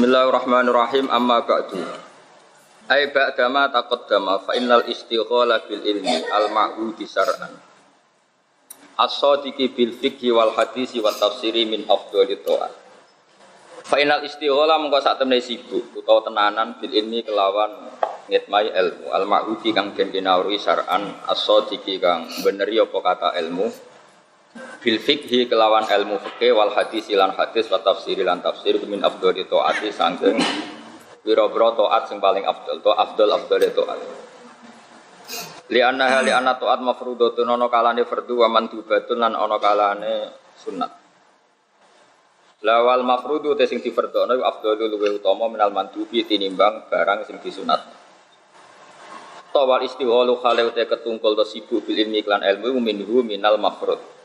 Bismillahirrahmanirrahim. Amma ba'du. Ay ba'dama taqaddama fa innal istighala bil ilmi al ma'hudi syar'an As-sadiqi bil fikhi wal hadisi wa tafsiri min afdhali ta'at. Fa innal istighala mengko sak temne sibuk utawa tenanan bil ilmi kelawan ngitmai ilmu. Al ma'hudi kang den kinawuri syar'an as-sadiqi kang beneri apa kata ilmu bil fikhi kelawan ilmu fikih wal hadis lan hadis wa tafsir lan tafsir min afdhal taati sangking pira-pira taat sing paling afdal to afdal afdal taat li anna li anna taat mafrudatun ana kalane fardhu wa mandubatun lan ana kalane sunat lawal mafrudu te sing difardhono afdalul luwih utama minal mandubi tinimbang barang sing disunat. Tawal istiholu khalew te ketungkul to sibuk bil ilmi klan ilmu minhu minal mafrud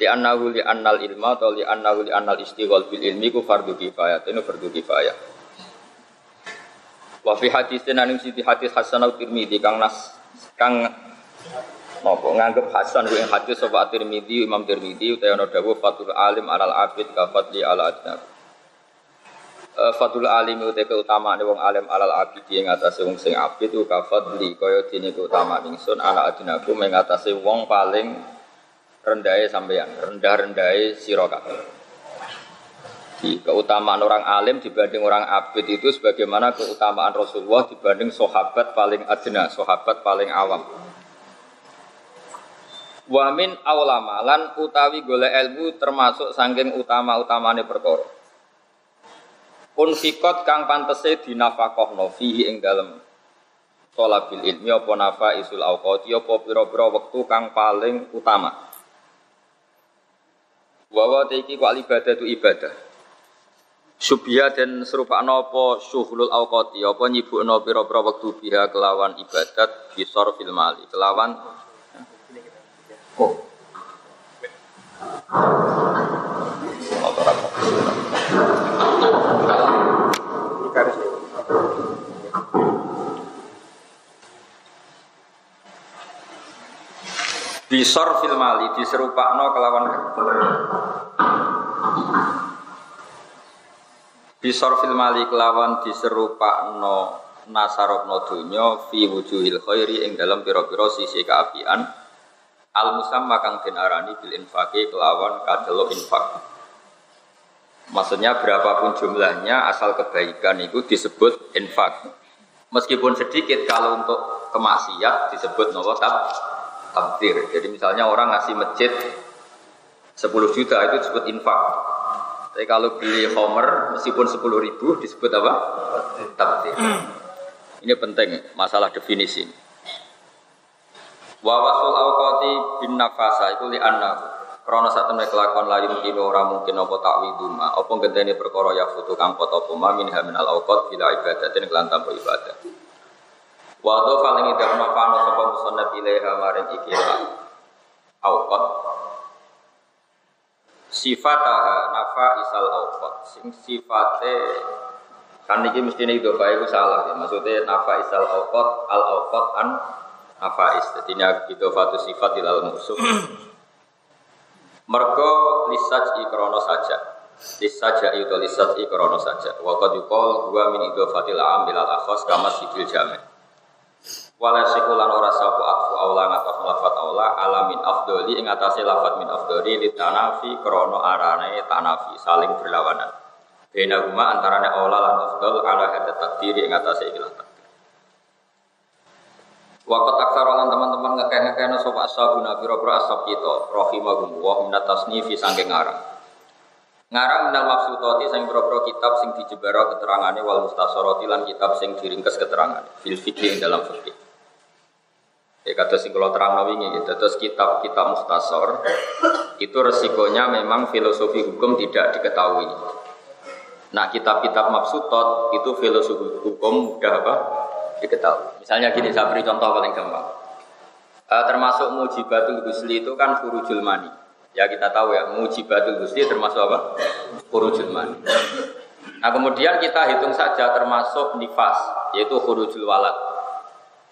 li annahu li annal ilma atau li annahu li annal istighol bil ilmi ku fardu kifayah. Itu fardu kifayah. Wa fi hadis tenan siti hadis hasan al tirmidzi kang nas kang nopo nganggep hasan ku ing hadis sapa tirmidzi imam tirmidzi utawa ana dawuh fatul alim alal abid ka fadli ala adnab uh, Fadul alim utai keutamaan wong alim alal abid yang atas wong sing abid u kafadli kaya dini keutamaan ingsun ala adinaku mengatasi wong paling rendahnya sampeyan, rendah-rendahnya sira Di keutamaan orang alim dibanding orang abid itu sebagaimana keutamaan Rasulullah dibanding sahabat paling adna, sahabat paling awam. Wamin aulamalan utawi gole ilmu termasuk sangking utama-utamane perkara. Unfikot kang pantese dinafakohno fihi ing dalem tolabil ilmi apa nafa isul awqati apa pira-pira wektu kang paling utama. Wawa teiki ku ibadah itu ibadah. Subya dan serupa nopo syuhulul awqati apa nyibukno pira-pira wektu biha kelawan ibadat bisor fil mali kelawan oh. Bisor fil mali diserupakno kelawan Bisor fil mali kelawan diserupakno nasarokno dunya fi wujuhil khairi ing dalam pira-pira sisi keapian. Al musamma kang den arani bil infaqi kelawan kadelo infak. Maksudnya berapapun jumlahnya asal kebaikan itu disebut infak. Meskipun sedikit kalau untuk kemaksiat disebut nopo tabdir. Jadi misalnya orang ngasih masjid 10 juta itu disebut infak. Tapi kalau beli homer meskipun 10 ribu disebut apa? Tabdir. Ini penting masalah definisi. Wa wasul awqati bin nafasa itu li anna Krono saat temen kelakon layu mungkin orang mungkin apa takwiduma apa ngenteni perkara ya futu kang foto puma min haminal awqat bila ibadatin kelan tanpa ibadah. Wa do paling ida mafano sapa musannaf ilaiha maring ikira. Awqat sifataha nafa isal awqat sing sifate kan iki mesti nih do bae salah ya. Maksudnya nafa isal awqat al awqat an nafais. Dadi nek fatu sifat ilal musuh. Mergo lisaj ikrono saja. Lisaja itu lisaj ikrono saja. Wa qad yuqal huwa min idofatil am bilal akhos kama sibil jami' wala sikulan ora sapa atfu aula ngatos lafat aula alamin afdoli ing atase lafat min afdoli li tanafi krana arane tanafi saling berlawanan. Bena huma antarane aula lan afdol ala hada takdiri ing atase ikilah takdir teman-teman ngekeh-ngekehna sapa ashabuna pira-pira ashab kita rahimahum wa minat tasnifi sangking ngarang. Ngarang minal maksudoti sing pira-pira kitab sing dijebara keterangane wal mustasarati lan kitab sing diringkes keterangane fil fikih dalam fikih Ya kata sing kalau terang wingi gitu. Terus kitab-kitab mustasor itu resikonya memang filosofi hukum tidak diketahui. Nah kitab-kitab mabsutot itu filosofi hukum mudah apa? Diketahui. Misalnya gini saya beri contoh paling gampang. E, termasuk mujibatul gusli itu kan furujul mani. Ya kita tahu ya mujibatul gusli termasuk apa? Furujul mani. Nah kemudian kita hitung saja termasuk nifas yaitu furujul walad.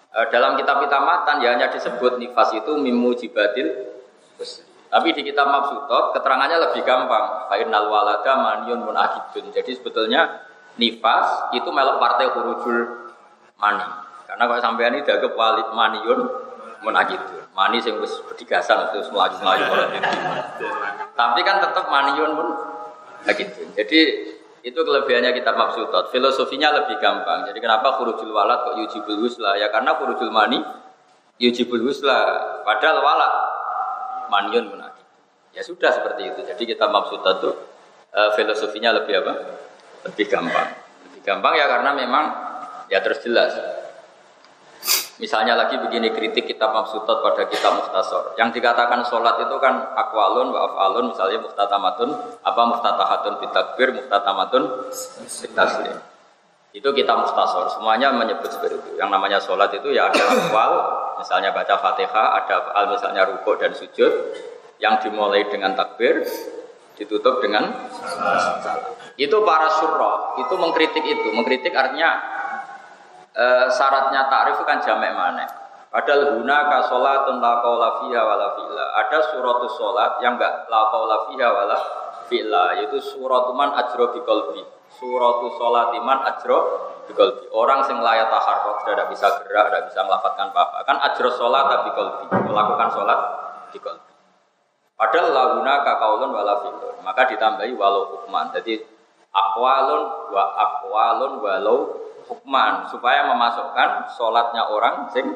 Eh, dalam kitab-kitab matan ya hanya disebut nifas itu mimu jibatil tapi di kitab mabsutot keterangannya lebih gampang. Fainal walada maniun munakidun. Jadi sebetulnya nifas itu melok partai huruful mani. Karena kalau sampean ini dianggap walid maniun menakidu. Mani sing wis bedigasan terus melaju-melaju. Tapi kan tetap maniun pun begitu. Jadi itu kelebihannya kitab Mabsutot. Filosofinya lebih gampang. Jadi kenapa khurujul walad kok yujibul wusla? Ya karena khurujul mani yujibul wusla. Padahal walad maniun menakidu. Ya sudah seperti itu. Jadi kita Mabsutot itu uh, filosofinya lebih apa? Lebih gampang. Lebih gampang ya karena memang ya terus jelas. Misalnya lagi begini kritik kitab Mabsutot pada kitab Muhtasor. Yang dikatakan sholat itu kan akwalun wa afalun misalnya muhtatamatun apa muhtatahatun bitakbir muhtatamatun bitaslim. Itu kitab Muhtasor. Semuanya menyebut seperti itu. Yang namanya sholat itu ya ada akwal, misalnya baca Fatihah, ada afal misalnya rukuk dan sujud yang dimulai dengan takbir, ditutup dengan salam. Itu para surah itu mengkritik itu, mengkritik artinya e, syaratnya takrif kan jamek mana? Padahal guna ka sholatun la qaula fiha wala fi'la. Ada suratus sholat yang enggak la qaula fiha wala fi'la, yaitu suratuman ajro bi qalbi. Suratu sholat iman ajro bi qalbi. Orang sing layak taharruk tidak bisa gerak, tidak bisa melafatkan apa-apa. Kan ajro sholat tapi qalbi, melakukan sholat di qalbi. Padahal laguna kakaulun wala fi'lun. Maka ditambahi walau hukman. Jadi akwalun wa akwalun walau hukman supaya memasukkan sholatnya orang sing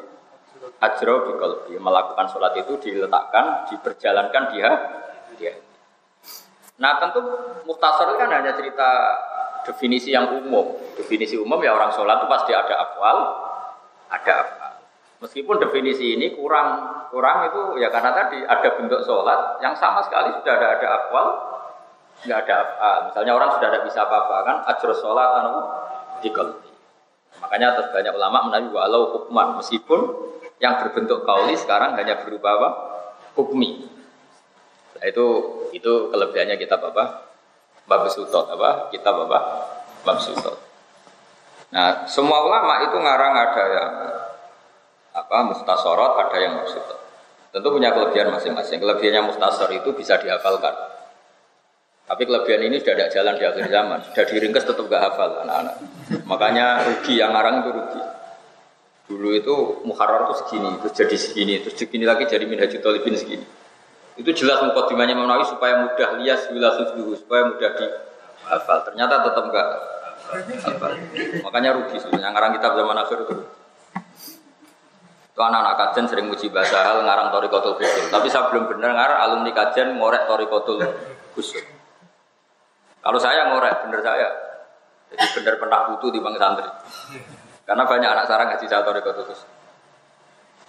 ajro bikolbi melakukan sholat itu diletakkan diperjalankan dia dia. Nah tentu muhtasar kan hanya cerita definisi yang umum. Definisi umum ya orang sholat itu pasti ada akwal ada apa meskipun definisi ini kurang kurang itu ya karena tadi ada bentuk sholat yang sama sekali sudah ada ada akwal nggak ada apa misalnya orang sudah tidak bisa apa-apa kan ajro sholat anu dikolbi Makanya atas banyak ulama menawi walau hukman meskipun yang berbentuk kauli sekarang hanya berupa apa? Hukmi. Nah, itu itu kelebihannya kita apa? Bab Sutot apa? Kita apa? Bab Sutot. Nah, semua ulama itu ngarang ada yang apa? Mustasorot, ada yang Sutot. Tentu punya kelebihan masing-masing. Kelebihannya mustasor itu bisa dihafalkan. Tapi kelebihan ini sudah tidak jalan di akhir zaman, sudah diringkas tetap gak hafal anak-anak. Makanya rugi yang ngarang itu rugi. Dulu itu Muharrar itu segini, terus jadi segini, terus segini lagi jadi Minhajul Talibin segini. Itu jelas mukadimahnya Imam supaya mudah lias dulu, supaya mudah dihafal. Ternyata tetap enggak hafal. Makanya rugi sebenarnya ngarang kitab zaman akhir itu. Itu anak-anak kajian sering muji bahasa hal ngarang Torikotul Fikir. Tapi saya belum benar ngarang alumni kajian ngorek Torikotul Khusus. Kalau saya ngorek, bener saya. Jadi bener pernah butuh di bang santri. Karena banyak anak sarang ngaji saya toriko terus.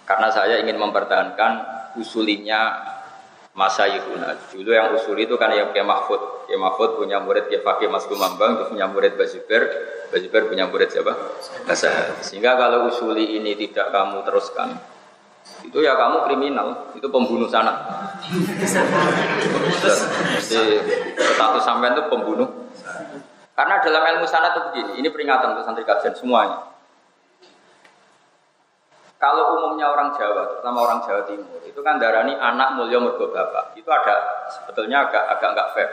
Karena saya ingin mempertahankan usulinya masa Yihuna. Dulu yang usul itu kan yang kayak Mahfud. Ya Mahfud punya murid ya pakai Mas Kumambang, terus punya murid Basiber. Basiber punya murid siapa? Masa. Sehingga kalau usuli ini tidak kamu teruskan, itu ya kamu kriminal, itu pembunuh sana. Jadi status sampean itu pembunuh. Karena dalam ilmu sana itu begini, ini peringatan untuk santri kajian semuanya. Kalau umumnya orang Jawa, terutama orang Jawa Timur, itu kan darani anak mulia mergo bapak. Itu ada sebetulnya agak agak nggak fair.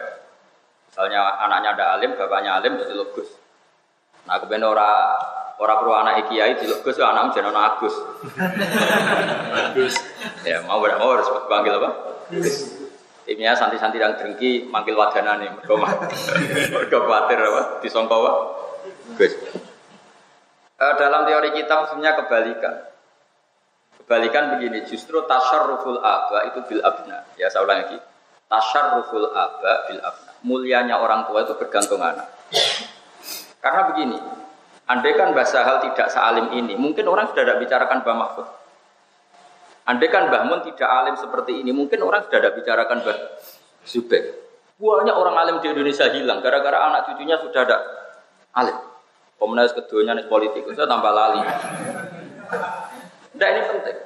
Misalnya anaknya ada alim, bapaknya alim, jadi Gus. Nah, kemudian orang perlu anak kiai di Gus, anak jeneng Agus. Agus. ya mau mau harus panggil apa? Gus. Timnya santi-santi yang dengki manggil wadana nih, mereka mereka khawatir apa? Disongkau apa? Gus. E, dalam teori kita sebenarnya kebalikan. Kebalikan begini, justru tasyarruful aba itu bil abna. Ya saya ulang lagi. Tasyarruful aba bil abna. Mulianya orang tua itu bergantung anak. Karena begini, andai kan bahasa hal tidak sealim ini, mungkin orang sudah tidak bicarakan Mbah Mahfud. Andai kan Mbah Mun tidak alim seperti ini, mungkin orang sudah ada bicarakan Mbah Zubair. Banyak orang alim di Indonesia hilang gara-gara anak cucunya sudah ada alim. Komunis keduanya nih politik, itu tambah lali. Nah ini penting.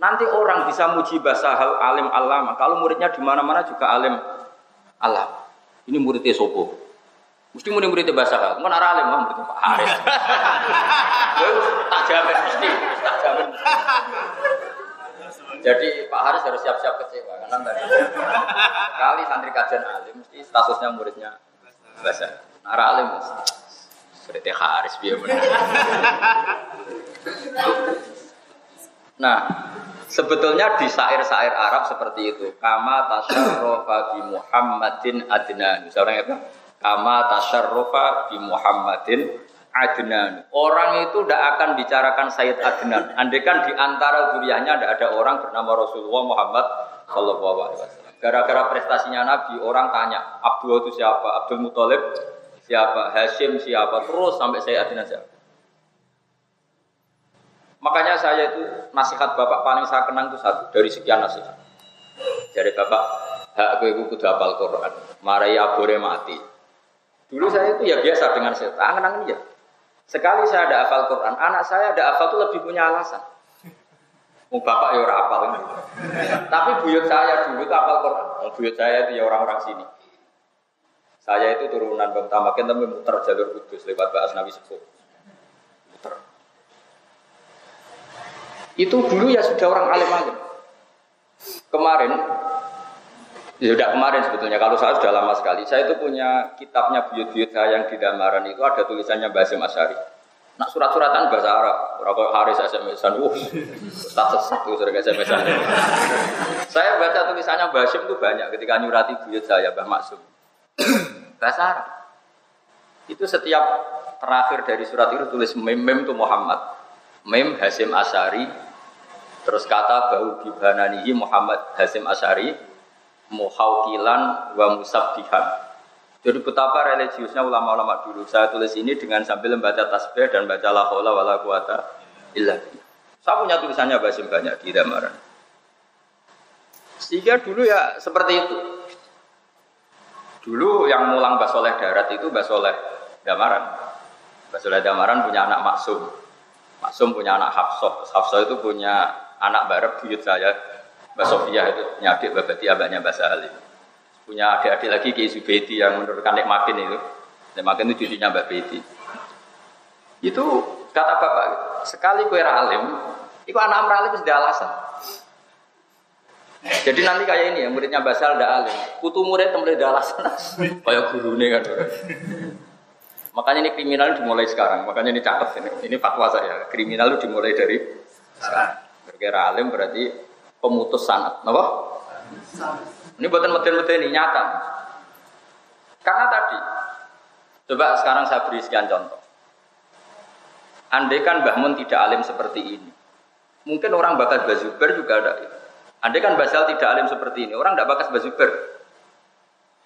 Nanti orang bisa muji bahasa hal alim alama. Kalau muridnya di mana-mana juga alim alam. Ini muridnya sopo. Mesti murid muridnya bahasa hal. Mana alim mah muridnya Pak Haris. tak jamin mesti, tak jamin. Jadi Pak Haris harus siap-siap kecewa karena tadi kali santri kajian alim mesti statusnya muridnya bahasa. Nara alim mesti. Berarti Haris biar Nah, sebetulnya di syair-syair Arab seperti itu. Kama tasyarrofa bi Muhammadin adnan. Misalnya apa? Kama tasyarrofa bi Muhammadin adnan. Orang itu tidak akan bicarakan Sayyid Adnan. Andaikan di antara duriannya tidak ada orang bernama Rasulullah Muhammad Shallallahu Alaihi Wasallam. Gara-gara prestasinya Nabi, orang tanya, Abdul itu siapa? Abdul Muthalib siapa? Hashim siapa? Terus sampai Sayyid Adnan siapa? Makanya saya itu nasihat bapak paling saya kenang itu satu dari sekian nasihat. Dari bapak, hak gue kudu hafal Quran. Marai abore mati. Dulu saya itu ya biasa dengan saya, angen-angen ya. Sekali saya ada hafal Quran, anak saya ada hafal itu lebih punya alasan. Mau bapak ya orang hafal ini. Tapi buyut saya dulu itu hafal Quran. Mau buyut saya itu ya orang-orang sini. Saya itu turunan Bang Tamakin tapi muter jalur kudus lewat Mbak Asnawi Sepuh. Muter. Itu dulu ya sudah orang alim alim. Kemarin, ya sudah kemarin sebetulnya. Kalau saya sudah lama sekali. Saya itu punya kitabnya buyut-buyut saya yang di Damaran itu ada tulisannya Basim Asyari. Nak surat-suratan bahasa Arab. Rokok Haris SMS-an. Uh, status satu sering SMS-an. saya baca tulisannya Basim itu banyak ketika nyurati buyut saya, Mbah Maksum. bahasa Arab. Itu setiap terakhir dari surat itu tulis mem, mem itu Muhammad. Mem Hasim Asari Terus kata bau bibananihi Muhammad Hasim Asyari muhaukilan wa musabbihan. Jadi betapa religiusnya ulama-ulama dulu. Saya tulis ini dengan sambil membaca tasbih dan baca la haula wala quwata illa Saya punya tulisannya Basim banyak di Damaran. Sehingga dulu ya seperti itu. Dulu yang mulang Basoleh darat itu Basoleh Damaran. Basoleh Damaran punya anak Maksum. Maksum punya anak Hafsah. Hafsah itu punya anak barep buyut saya Mbak Sofia itu punya adik Mbak Bati abahnya Mbak Salim punya adik-adik lagi Ki Subedi yang menurutkan Nek Makin itu. Nek Makin itu cucunya Mbak Beti itu kata bapak sekali kue alim itu anak alim sudah alasan. Jadi nanti kayak ini ya muridnya Basal ada alim, kutu murid ada alasan, kayak guru nih kan. Makanya ini kriminal dimulai sekarang, makanya ini catat ini, ini fatwa saya. Kriminal itu dimulai dari sekarang. Kira alim berarti pemutus sanat, napa? Ini buatan model-model ini nyata. Karena tadi, coba sekarang saya beri sekian contoh. Andai kan Mbah Mun tidak alim seperti ini, mungkin orang bakat Bazuber juga ada. Andai kan Basal tidak alim seperti ini, orang tidak bakat Bazuber.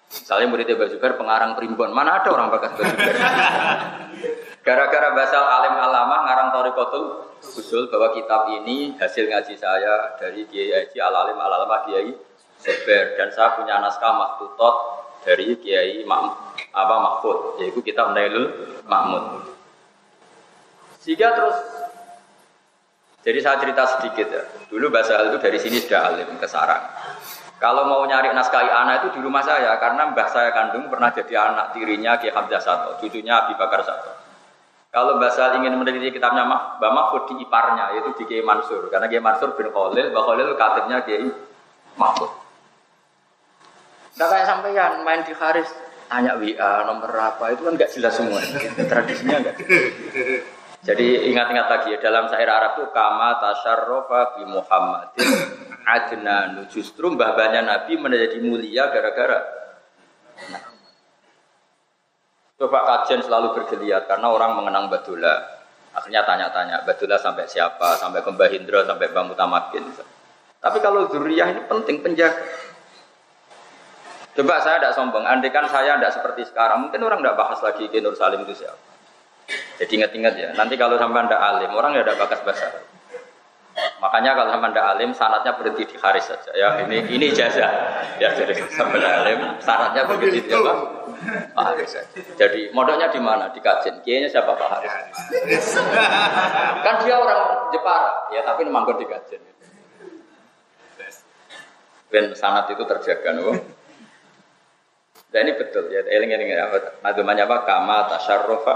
Misalnya muridnya Bazuber pengarang primbon, mana ada orang bakat Bazuber? Gara-gara basal alim alama ngarang Torikotul usul bahwa kitab ini hasil ngaji saya dari Kiai Haji Al Alim Al Alama Kiai Seber dan saya punya naskah maktutot dari Kiai Mam, apa Mahfud yaitu kitab Nailul Mahmud. Sehingga terus jadi saya cerita sedikit ya. Dulu bahasa itu dari sini sudah alim ke sarang. Kalau mau nyari naskah anak itu di rumah saya karena mbah saya kandung pernah jadi anak tirinya Kiai Hamzah Sato, cucunya Abi Bakar Sato. Kalau Basal ingin meneliti kitabnya Mbak Mahfud di iparnya, yaitu di Kiai Mansur. Karena Kiai Mansur bin Khalil, Mbak Khalil katibnya Kiai Mahfud. Nah kayak sampean main di Haris, tanya WA nomor apa, itu kan nggak jelas semua. Tradisinya enggak. Jadi ingat-ingat lagi ya, dalam syair Arab itu kama tasyarrofa bi Muhammadin adnanu. Justru mbah Nabi menjadi mulia gara-gara nah, Coba kajian selalu bergeliat karena orang mengenang Badula. Akhirnya tanya-tanya, Badula sampai siapa? Sampai ke Mbah Hindra, sampai Mbah Mutamakin. Tapi kalau zuriyah ini penting penjaga. Coba saya tidak sombong, andai kan saya tidak seperti sekarang, mungkin orang tidak bahas lagi ke Nur Salim itu siapa. Jadi ingat-ingat ya, nanti kalau sampai anda alim, orang ya tidak bakas bahasa. Makanya kalau sama anda alim, sanatnya berhenti di haris saja. Ya ini ini jasa. Ya jadi sampai alim, sanatnya berhenti di apa? Haris saja. Jadi modalnya di mana? Di kajian. Kiainya siapa Pak Haris? kan dia orang Jepara, ya tapi manggon di kajian. Ben sanat itu terjaga, no? Dan ini betul ya, eling eling apa? Nadumannya apa? Kama tasarrufa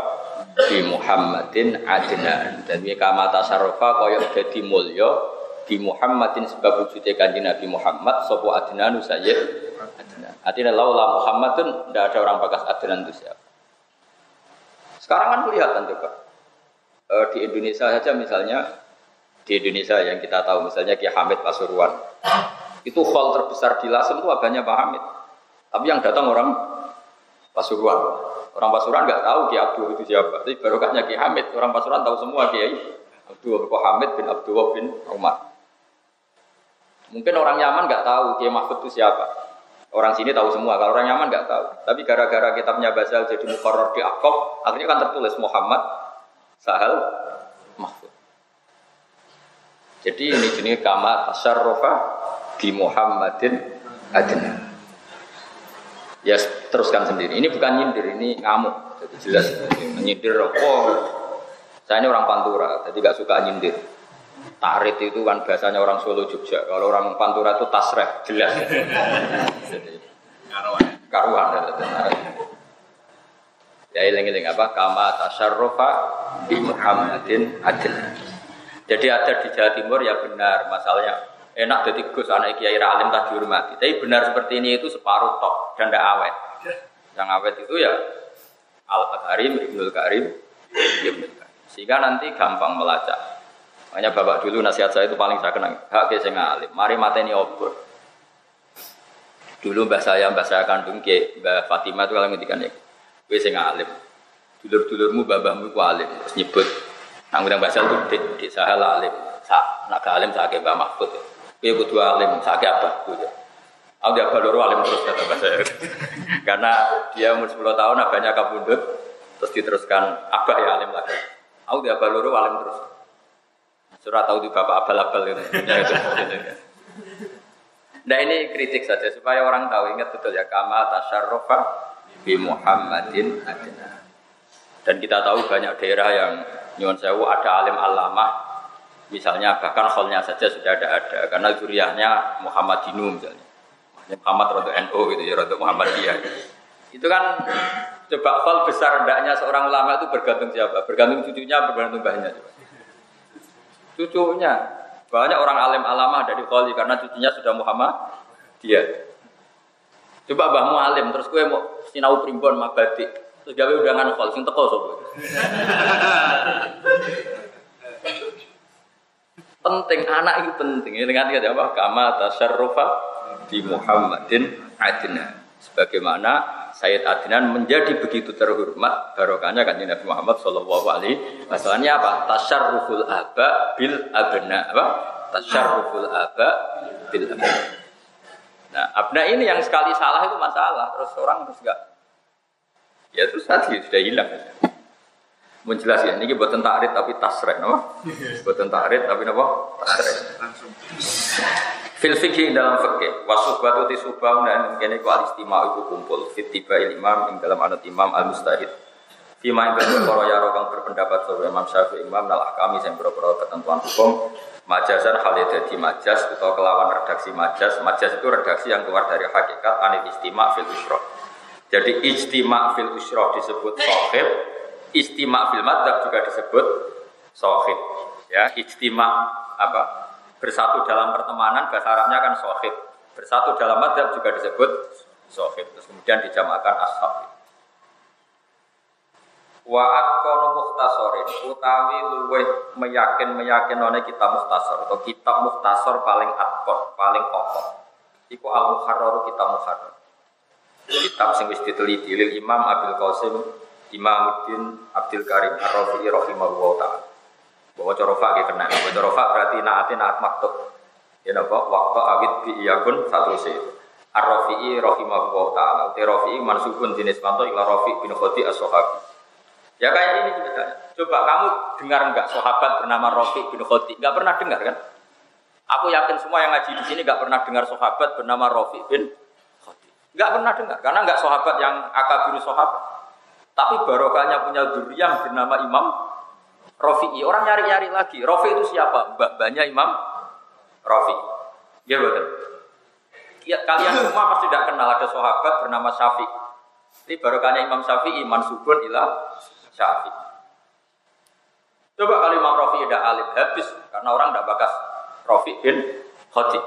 di Muhammadin adnan. Dan ini kama tasarrufa koyok jadi mulio di Muhammadin sebab wujudnya kanji Nabi Muhammad sopo adnanu saja adnan. Artinya laula Muhammadun tidak ada orang bakas adnan itu siapa. Sekarang kan kelihatan coba. E, di Indonesia saja misalnya, di Indonesia yang kita tahu misalnya Kiai Hamid Pasuruan. Itu hall terbesar di Lasem itu abahnya Pak Hamid. Tapi yang datang orang Pasuruan. Orang Pasuruan nggak tahu Kiai Abdul itu siapa. Tapi barokahnya Kiai Hamid. Orang Pasuruan tahu semua Kiai Abdul Hamid bin Abdul bin Umar. Mungkin orang Yaman nggak tahu Kiai Mahfud itu siapa. Orang sini tahu semua, kalau orang nyaman nggak tahu. Tapi gara-gara kitabnya Basal jadi mukarrar di Akob, akhirnya kan tertulis Muhammad Sahal Mahfud. Jadi ini jenis kama tasarrufa di Muhammadin adna. Ya teruskan sendiri. Ini bukan nyindir, ini ngamuk. Jadi jelas nyindir. Oh, saya ini orang Pantura, jadi gak suka nyindir. Tarit itu kan biasanya orang Solo Jogja. Kalau orang Pantura itu tasreh, jelas. karuan. Karuan. Ya iling-iling apa? Kama tasarrufa di Muhammadin adil. Jadi ada di Jawa Timur ya benar masalahnya enak jadi Gus anak Kiai Ralim tak dihormati. Tapi benar seperti ini itu separuh tok dan tidak awet. Yang awet itu ya Al Karim, Ibnul Karim, Ibnul Karim. Sehingga nanti gampang melacak. Makanya bapak dulu nasihat saya itu paling saya kenang. Hak ke sing alim. Mari mateni obor. Dulu mbah saya, mbah saya kandung ke mbah Fatimah itu kalau ngendikan ya. Kowe sing alim. Dulur-dulurmu babahmu ku alim. Terus nyebut nang udah bahasa itu saya alim. Sa, nak alim saya ke Mbah Mahfud. Kowe kudu alim, saya ke abahku ya. Aku dia baluru alim terus kata bahasa. Karena dia umur 10 tahun abahnya kabundut terus diteruskan abah ya alim lagi. Aku dia baluru alim terus. Surah tahu di bapak abal-abal gitu. Nah ini kritik saja supaya orang tahu ingat betul ya kama tasarrufa bi Muhammadin adina. Dan kita tahu banyak daerah yang nyuwun sewu ada alim alamah misalnya bahkan kholnya saja sudah ada ada karena zuriyahnya Muhammad Dinu misalnya. Muhammad Rodo NU gitu ya Rodo Muhammadiyah. Itu kan coba khol besar hendaknya seorang ulama itu bergantung siapa? Bergantung cucunya, bergantung bahannya coba cucunya. Banyak orang alim alama dari Kholi karena cucunya sudah Muhammad dia. Coba bahmu alim terus gue mau sinau primbon mabadi terus gawe undangan Khol sing teko sapa. Penting anak itu penting ini dengan apa kama tasarrufa di Muhammadin adina sebagaimana Sayyid Adnan menjadi begitu terhormat barokahnya kan Nabi Muhammad Shallallahu Alaihi Wasallamnya apa? Tasarruful aba bil abna apa? Tasarruful aba bil abna. Nah, abna ini yang sekali salah itu masalah, terus orang terus enggak ya terus tadi sudah hilang. Menjelas ya, ini buatan takrit tapi tasrek, no? Buatan takrit tapi apa? Tasrek. Fil fikih dalam fikih, wasuhbatu tisubah dan kene ku istimewa itu kumpul. Fit tiba imam ing dalam anut imam al mustahid. Fima ing para ya kang berpendapat sapa Imam Syafi'i Imam nalah kami sing boro ketentuan hukum majasan hal dadi majas atau kelawan redaksi majas. Majas itu redaksi yang keluar dari hakikat anit istima fil usroh. Jadi istima fil usroh disebut sohib, istima fil madzhab juga disebut sohib. Ya, istima apa? bersatu dalam pertemanan bahasa Arabnya kan sohib bersatu dalam madhab juga disebut sohib terus kemudian dijamakan ashab. Wa akono muhtasorin utawi luweh meyakin meyakin oleh kitab muhtasor atau kitab muhtasor paling akon paling pokok iku al muharrar kitab muharrar. Kitab sing wis diteliti lil Imam Abdul Qasim Imamuddin Abdul Karim Ar-Rafi'i rahimahullah taala bahwa corofa gitu kena. Bahwa corofa berarti naati naat maktub. Ya napa? Waktu awit bi iyakun satu se. Ar-Rafi'i rahimahullah taala. Uti Rafi'i mansubun jenis panto ila Rafi' bin Khodi as-Sahabi. Ya kayak ini misalnya. Coba kamu dengar enggak sahabat bernama Rafi' bin Khodi? Enggak pernah dengar kan? Aku yakin semua yang ngaji di sini enggak pernah dengar sahabat bernama Rafi' bin Khodi. Enggak pernah dengar karena enggak sahabat yang akabiru sahabat. Tapi barokahnya punya yang bernama Imam Rofi'i. Orang nyari-nyari lagi. Rofi itu siapa? Mbak-mbaknya Imam Rofi. Ya betul. Kalian semua pasti tidak kenal ada sahabat bernama Syafi. Ini barokahnya Imam Syafi'i mansubun ila Syafi. Coba kalau Imam Rofi tidak alim habis karena orang tidak bakas Rofi bin Khotib.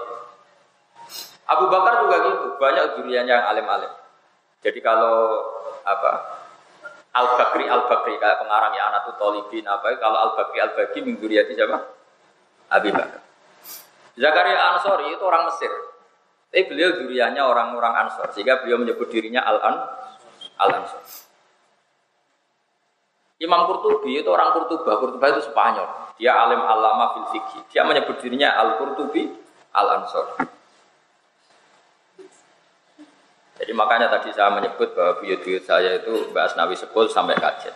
Abu Bakar juga gitu, banyak duriannya yang alim-alim. Jadi kalau apa Al Bakri Al Bakri kayak pengarang ya anak Tolibin apa kalau Al Bakri Al Bakri minggu siapa? Abi Bakar. Zakaria Ansori itu orang Mesir. Tapi beliau duriannya orang-orang Ansor sehingga beliau menyebut dirinya Al An Al Ansor. Imam Qurtubi itu orang Qurtuba, Qurtuba itu Spanyol. Dia alim alama fil fikih. Dia menyebut dirinya Al Qurtubi Al Ansor. Jadi makanya tadi saya menyebut bahwa buyut-buyut saya itu Mbak Asnawi Sekul sampai kajet.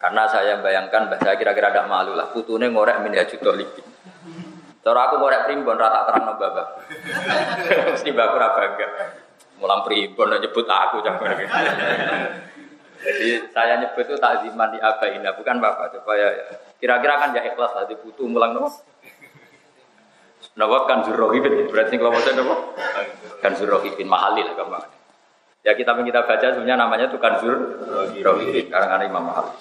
Karena saya bayangkan bahasa kira-kira ada malu lah. Putune ngorek min juta libin. Cara aku korek primbon rata terang no babak. Mesti baku ora bangga. Mulang primbon nyebut aku Jadi saya nyebut itu takziman di abaina bukan bapak supaya kira-kira kan ya ikhlas tadi butuh mulang no. Nawa kan zurohibin berarti kalau mau nopo kan zurohibin mahali lah gampang. Ya kita kita baca sebenarnya namanya itu kan zurohibin karena Imam Mahali.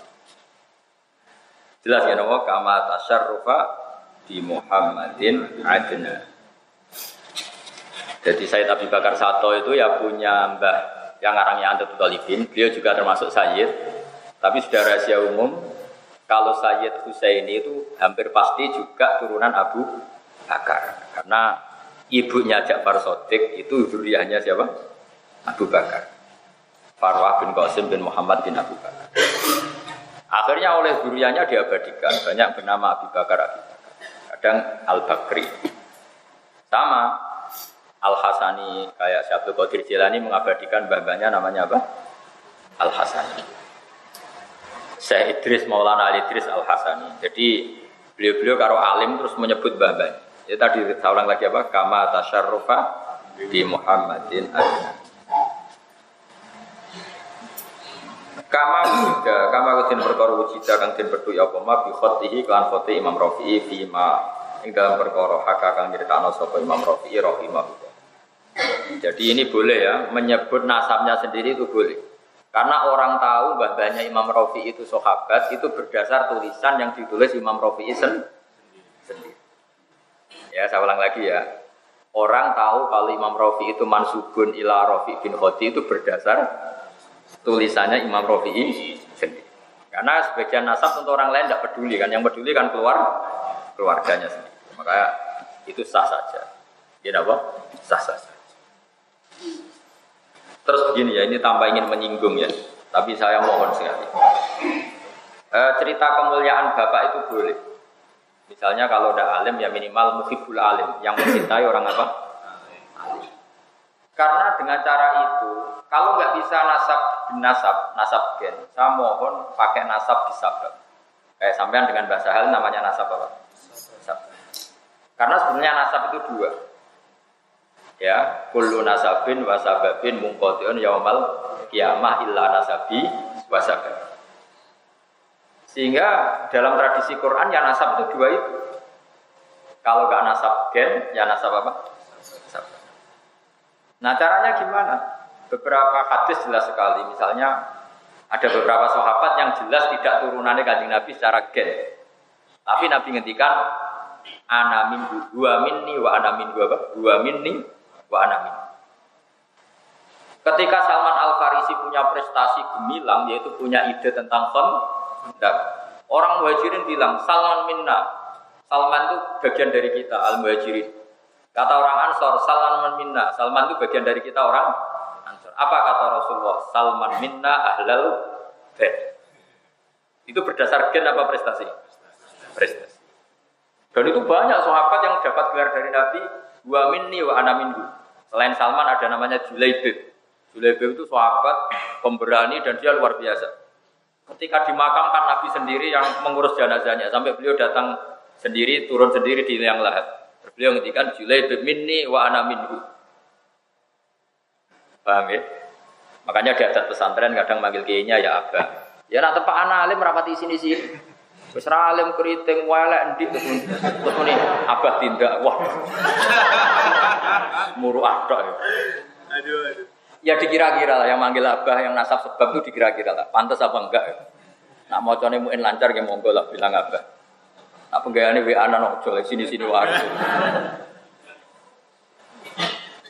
Jelas ya nawa kama tasarrufa di Muhammadin adna. Jadi saya Abi Bakar Sato itu ya punya mbah yang arangnya Anta Talibin, beliau juga termasuk Sayyid, tapi sudah rahasia umum kalau Sayyid Husaini itu hampir pasti juga turunan Abu Bakar karena ibunya Ja'far Sotik itu duriannya siapa? Abu Bakar. Farwah bin Qasim bin Muhammad bin Abu Bakar. Akhirnya oleh duriannya diabadikan banyak bernama Abu Bakar Abu kadang Al-Bakri. Sama Al-Hasani kayak Syabdul Qadir Jilani mengabadikan babanya namanya apa? Al-Hasani. Syekh Idris Maulana Ali Idris Al-Hasani. Jadi beliau-beliau karo alim terus menyebut babanya. Ya tadi saya ulang lagi apa? Kama tasyarrufa di Muhammadin adna. Kama wujida, kama kutin perkara wujida kang den ya apa ma bi khotihi kan khoti Imam Rafi'i fi ma ing dalam perkara hak kang nyritakno sapa Imam Rafi'i rahimahullah. Jadi ini boleh ya, menyebut nasabnya sendiri itu boleh. Karena orang tahu bahwanya Imam Rafi'i itu sahabat itu berdasar tulisan yang ditulis Imam Rafi'i sendiri. Ya, saya ulang lagi ya. Orang tahu kalau Imam Rafi itu mansubun ila Rafi bin Khoti itu berdasar tulisannya Imam Rafi'i sendiri. Karena sebagian nasab untuk orang lain tidak peduli kan, yang peduli kan keluar keluarganya sendiri. Maka itu sah saja. Ya apa? Sah saja. Terus begini ya, ini tambah ingin menyinggung ya. Tapi saya mohon sekali. E, cerita kemuliaan bapak itu boleh. Misalnya kalau udah alim ya minimal muhibul alim, yang mencintai orang apa? Alim. Karena dengan cara itu, kalau nggak bisa nasab nasab, nasab gen, saya mohon pakai nasab disabab. Kayak sampean dengan bahasa hal namanya nasab apa? Nasab. Karena sebenarnya nasab itu dua. Ya, kullu nasabin wasababin mungkotion yaumal kiamah illa nasabi wasabab. Sehingga dalam tradisi Quran ya nasab itu dua itu. Kalau nggak nasab gen, ya nasab apa? Nah caranya gimana? Beberapa hadis jelas sekali. Misalnya ada beberapa sahabat yang jelas tidak turunannya kanjeng Nabi secara gen. Tapi Nabi ngendikan ana min dua minni wa ana min dua dua minni wa ana min. Ketika Salman Al Farisi punya prestasi gemilang yaitu punya ide tentang dan orang muhajirin bilang Salman minna. Salman itu bagian dari kita al muhajirin. Kata orang Ansor, Salman minna. Salman itu bagian dari kita orang. Apa kata Rasulullah? Salman minna ahlal bed. Itu berdasar gen apa prestasi? Prestasi. Dan itu banyak sahabat yang dapat gelar dari Nabi wa minni wa ana minhu. Selain Salman ada namanya Julaibib. Julaibib itu sahabat pemberani dan dia luar biasa. Ketika dimakamkan Nabi sendiri yang mengurus jenazahnya sampai beliau datang sendiri turun sendiri di yang lahat. Beliau ngendikan Julai minni wa ana minhu. Paham ya? Makanya di adat pesantren kadang manggil kiainya ya abah. Ya nak tempat anak alim rapati sini sini. Wis alim keriting welek endi terus muni abah tindak. Wah. Muru adok ya. Aduh aduh. Ya dikira-kira lah yang manggil abah yang nasab sebab itu dikira-kira lah. Pantas apa enggak ya? Nak mau muin lancar ya monggo lah bilang abah. Gaya ini WA nano sini sini wae.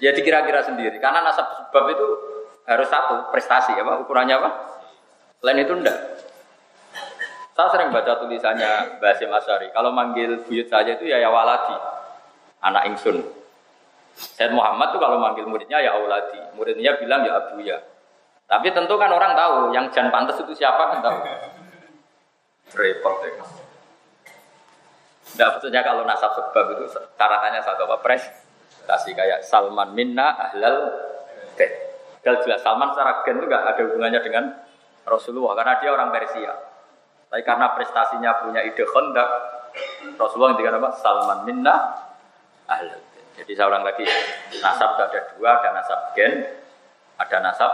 Ya dikira-kira sendiri karena nasab sebab itu harus satu prestasi apa ukurannya apa Lain itu enggak. Saya sering baca tulisannya Basim Asyari. Kalau manggil buyut saja itu ya ya waladi, anak ingsun. Said Muhammad tuh kalau manggil muridnya ya auladi. Muridnya bilang ya abu ya. Tapi tentu kan orang tahu yang jan pantas itu siapa kan tahu. Repot ya. Tidak betulnya kalau nasab sebab itu syaratnya satu apa pres kasih kayak Salman minna ahlal gen. jelas Salman secara gen itu gak ada hubungannya dengan Rasulullah karena dia orang Persia. Tapi karena prestasinya punya ide kondak, Rasulullah yang apa? Salman minna ahlal Jadi saya ulang lagi, nasab ada dua, ada nasab gen, ada nasab.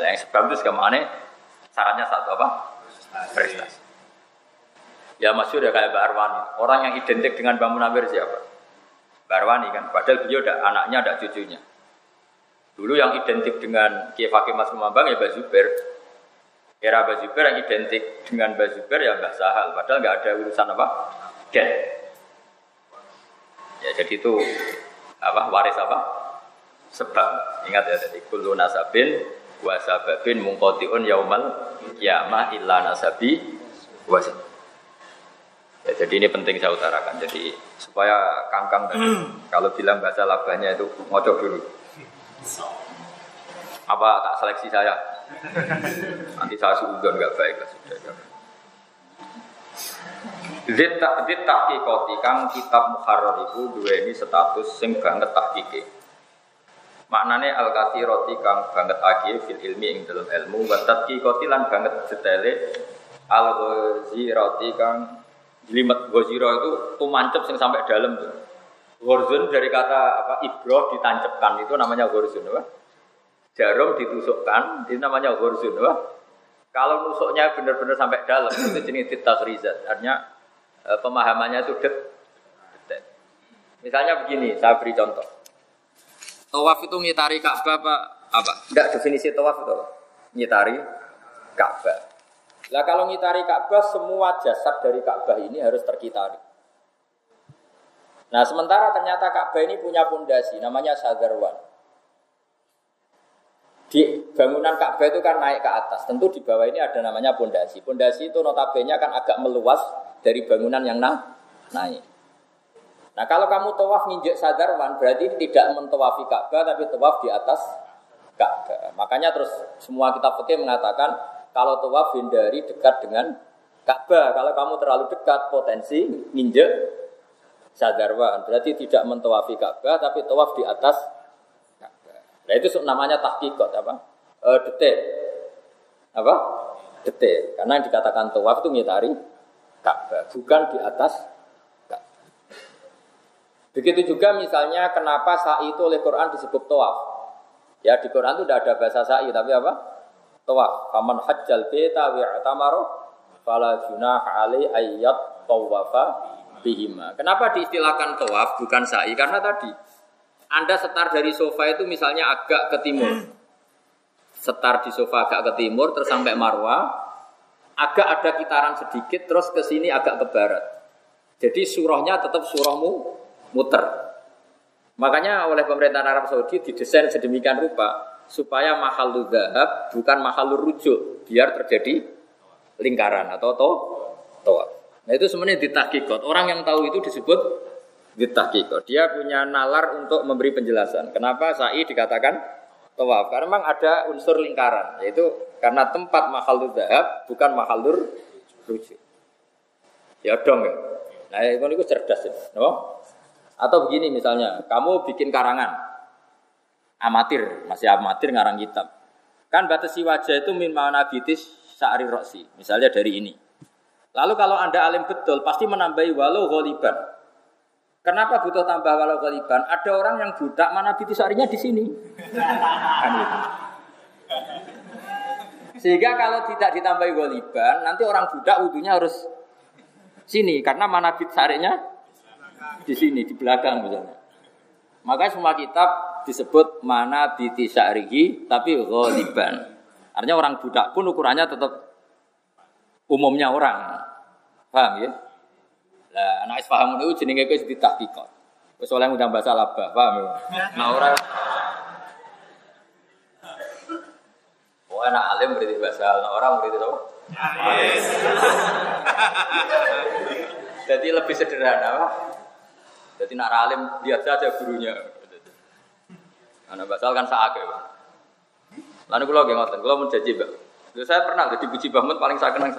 Yang sebab itu segamane syaratnya satu apa? Prestasi. Ya masyur ya kayak Mbak Arwani. Orang yang identik dengan Mbak Munawir siapa? Mbak Arwani kan. Padahal beliau ada anaknya, ada cucunya. Dulu yang identik dengan Kiai Fakih Mas Kumambang ya Mbak Zubair. Era Mbak Zubair yang identik dengan Mbak Zubair ya Mbak Sahal. Padahal nggak ada urusan apa? Gen. Ya jadi itu apa waris apa? Sebab. Ingat ya jadi kullu nasabin wa sababin mungkotiun yaumal kiamah illa nasabi wasabin. Ya, jadi ini penting saya utarakan. Jadi supaya kangkang tadi kalau bilang bahasa labahnya itu ngocok dulu. Apa tak seleksi saya? Nanti saya suudon nggak baik lah sudah. Zit tahqiqati kang kitab muharrar itu dua ini status sing banget tahqiqe. Maknane al roti kang banget akhir fil ilmi ing dalam ilmu wa tahqiqati lan banget detaile al roti kang Jelimet goziro itu tuh mancep sing sampai dalam tuh. Gorzun dari kata apa ibroh ditancapkan itu namanya gorzun, apa? Jarum ditusukkan itu namanya gorzun, apa? Kalau nusuknya benar-benar sampai dalam itu jenis rizat. Artinya eh, pemahamannya itu det. Misalnya begini, saya beri contoh. Tawaf itu ngitari Ka'bah apa? Apa? Enggak definisi tawaf itu. Ngitari Ka'bah. Lah kalau ngitari Ka'bah semua jasad dari Ka'bah ini harus terkitari. Nah sementara ternyata Ka'bah ini punya pondasi namanya Sadarwan. Di bangunan Ka'bah itu kan naik ke atas. Tentu di bawah ini ada namanya pondasi. Pondasi itu notabene kan agak meluas dari bangunan yang na naik. Nah kalau kamu tawaf nginjek Sadarwan berarti tidak mentowafi Ka'bah tapi tawaf di atas Ka'bah. Makanya terus semua kitab fikih mengatakan kalau tawaf hindari dekat dengan Ka'bah. Kalau kamu terlalu dekat potensi nginjek sadarwan. Berarti tidak mentawafi Ka'bah tapi tawaf di atas Ka'bah. Nah itu namanya tahqiqat apa? E, detail. Apa? Detail. Karena yang dikatakan tawaf itu ngitari Ka'bah, bukan di atas. Begitu juga misalnya kenapa sa'i itu oleh Quran disebut tawaf. Ya di Quran itu tidak ada bahasa sa'i tapi apa? Tawaf. Faman hajjal beta wi'tamaro fala junah alai ayat tawafa bihima. Kenapa diistilahkan tawaf bukan sa'i? Karena tadi Anda setar dari sofa itu misalnya agak ke timur. Setar di sofa agak ke timur terus sampai Marwah, agak ada kitaran sedikit terus ke sini agak ke barat. Jadi surahnya tetap surahmu muter. Makanya oleh pemerintah Arab Saudi didesain sedemikian rupa supaya mahal dahab bukan mahal rujuk biar terjadi lingkaran atau to toa. Nah itu sebenarnya ditakikot. Orang yang tahu itu disebut ditakikot. Dia punya nalar untuk memberi penjelasan. Kenapa sa'i dikatakan tawaf? Karena memang ada unsur lingkaran, yaitu karena tempat mahal dahab bukan mahal rujuk. Ya dong ya. Nah itu cerdas ya. No? Atau begini misalnya, kamu bikin karangan, amatir, masih amatir ngarang kitab. Kan batasi wajah itu min manabitis sa'ri roksi, misalnya dari ini. Lalu kalau Anda alim betul, pasti menambahi walau ghaliban. Kenapa butuh tambah walau ghaliban? Ada orang yang budak mana bitis sa'rinya di sini. kan gitu. Sehingga kalau tidak ditambahi ghaliban, nanti orang budak wudhunya harus sini karena mana bit sarinya di sini di belakang misalnya. Maka semua kitab disebut mana biti sya'rihi tapi ghaliban. Artinya orang budak pun ukurannya tetap umumnya orang. Paham ya? Lah anak paham itu jenenge wis ditahqiqat. Wis oleh ngundang bahasa labah, paham ya? Nah orang Oh, nak alim murid basal, nak orang murid apa? Jadi lebih sederhana, Pak. Jadi nak alim lihat saja gurunya. Anak basal kan ya, Pak. Lalu kalau nggak ngotot, kalau mau jadi Pak. Saya pernah jadi puji bangun paling saya kenang.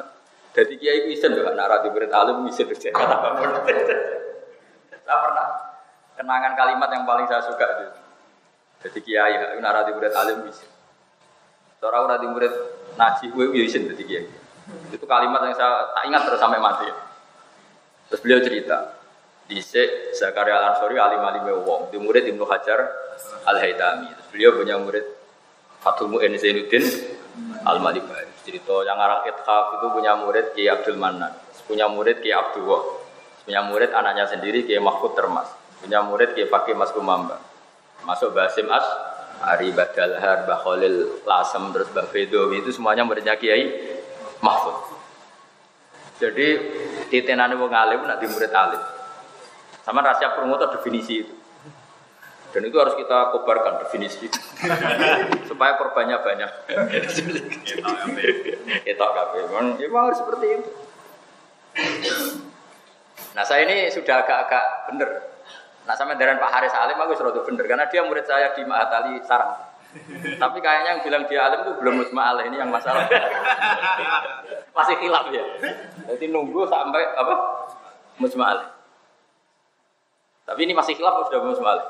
Jadi kiai isen Pak, nak rati murid alim isen kerja kata bangun. Saya pernah kenangan kalimat yang paling saya suka itu. Jadi kiai, nak rati murid alim isen. Seorang rati murid naji, gue isen jadi kiai. Itu kalimat yang saya tak ingat terus sampai mati. Terus beliau cerita, di Zakaria Al Ansori alim alim wong, di murid Ibnu Hajar Al Haytami. Terus beliau punya murid Fatul Mu'in Zainuddin Al Malibari. Cerita yang arah Ithaf itu punya murid Kiai Abdul Manan, punya murid Kiai Abdul Wah, punya murid anaknya sendiri Kiai Mahfud Termas, punya murid Kiai Fakih Mas Kumamba, masuk Basim As, Ari Badalhar, Mbah Khalil Lasem, terus Mbah itu semuanya muridnya Kiai Mahfud. Jadi titenane wong alim nak di murid alim. Sama rahasia promotor definisi itu. Dan itu harus kita kobarkan definisi itu. supaya korbannya banyak. Itu kafe. Memang harus seperti itu. Nah saya ini sudah agak-agak bener. Nah sama dengan Pak Haris Alim aku sudah bener karena dia murid saya di Mahatali Sarang. Tapi kayaknya yang bilang dia alim itu belum musma ini yang masalah. Masih hilaf ya. Jadi nunggu sampai apa? Musma Tapi ini masih hilaf sudah musma alih.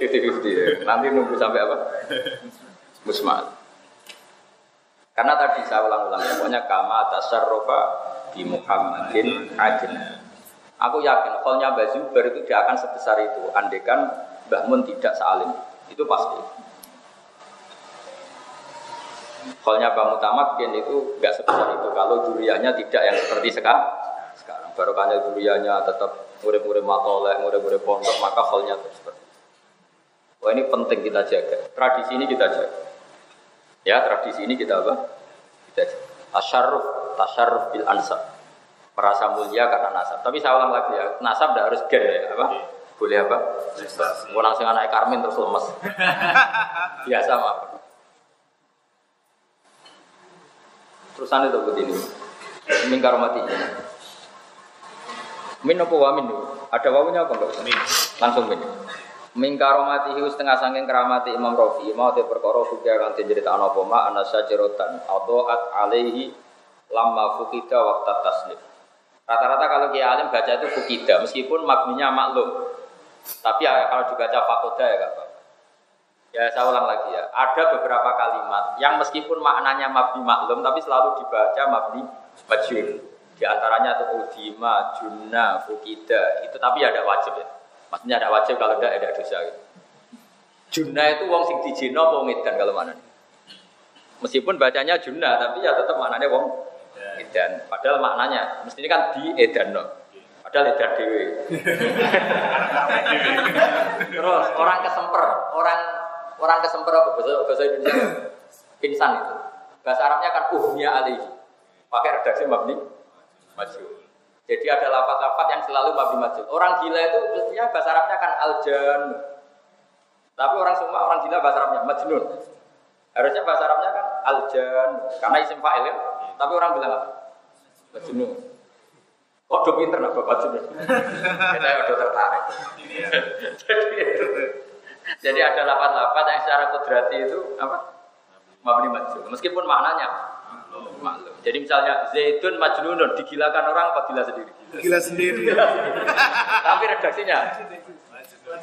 Fifty ya. Nanti nunggu sampai apa? Musma Karena tadi saya ulang-ulang, pokoknya kama tasarrufa di Muhammadin adina. Aku yakin kolnya Bazubar itu dia akan sebesar itu. Andekan Mbah Mun tidak salim. Itu pasti. Kolnya Mbah Mutamakin itu nggak sebesar itu. Kalau duriannya tidak yang seperti sekarang. Sekarang barokahnya duriannya tetap murid-murid matolek, murid-murid pondok, maka kolnya tetap seperti itu. Wah ini penting kita jaga. Tradisi ini kita jaga. Ya tradisi ini kita apa? Kita jaga. Tasyarruf, tasyarruf bil ansab. Merasa mulia karena nasab. Tapi saya ulang lagi ya, nasab tidak harus gen ya, apa? Boleh apa? Mau langsung anak Karmin terus lemes. Biasa mah. Terusan itu begini. Mingkar mati. Min apa wa min? Ada wawunya apa enggak? Min. Langsung min. Mingkar mati hiu setengah sangking keramati Imam Rafi mau te perkara suga kan cerita ana apa ma ana sajarotan atau at alaihi lamma fukida waktu taslim. Rata-rata kalau kiai alim baca itu fukida meskipun maknanya maklum. Tapi ya, kalau dibaca fakoda ya gak apa Ya saya ulang lagi ya. Ada beberapa kalimat yang meskipun maknanya mabni maklum tapi selalu dibaca mabni majhul. Di antaranya itu udima, junna, fukida. Itu tapi ada wajib ya. Maksudnya ada wajib kalau tidak ada dosa gitu. Junna itu wong sing dijino apa ngedan kalau mana Meskipun bacanya junna tapi ya tetap maknanya wong edan. Padahal maknanya mestinya kan di edan no. Padahal edan dewi. Terus orang kesemper, orang orang kesemper apa bahasa bahasa Indonesia? Pingsan itu. Bahasa Arabnya kan uhnya alihi. Pakai redaksi mabni maju. Jadi ada lafat-lafat yang selalu mabni maju. Orang gila itu mestinya bahasa Arabnya kan aljan. Tapi orang semua orang gila bahasa Arabnya majnun. Harusnya bahasa Arabnya kan aljan karena isim fa'il ya. Tapi orang bilang apa? Majnun. Kok do pinter nak bapak Majnun? Kita udah tertarik. jadi, ada lafat-lafat yang secara kudrati itu apa? Mabni majnun. Meskipun maknanya maklum. Jadi misalnya Zaitun Majnunun digilakan orang apa gila sendiri? Gila sendiri. Tapi redaksinya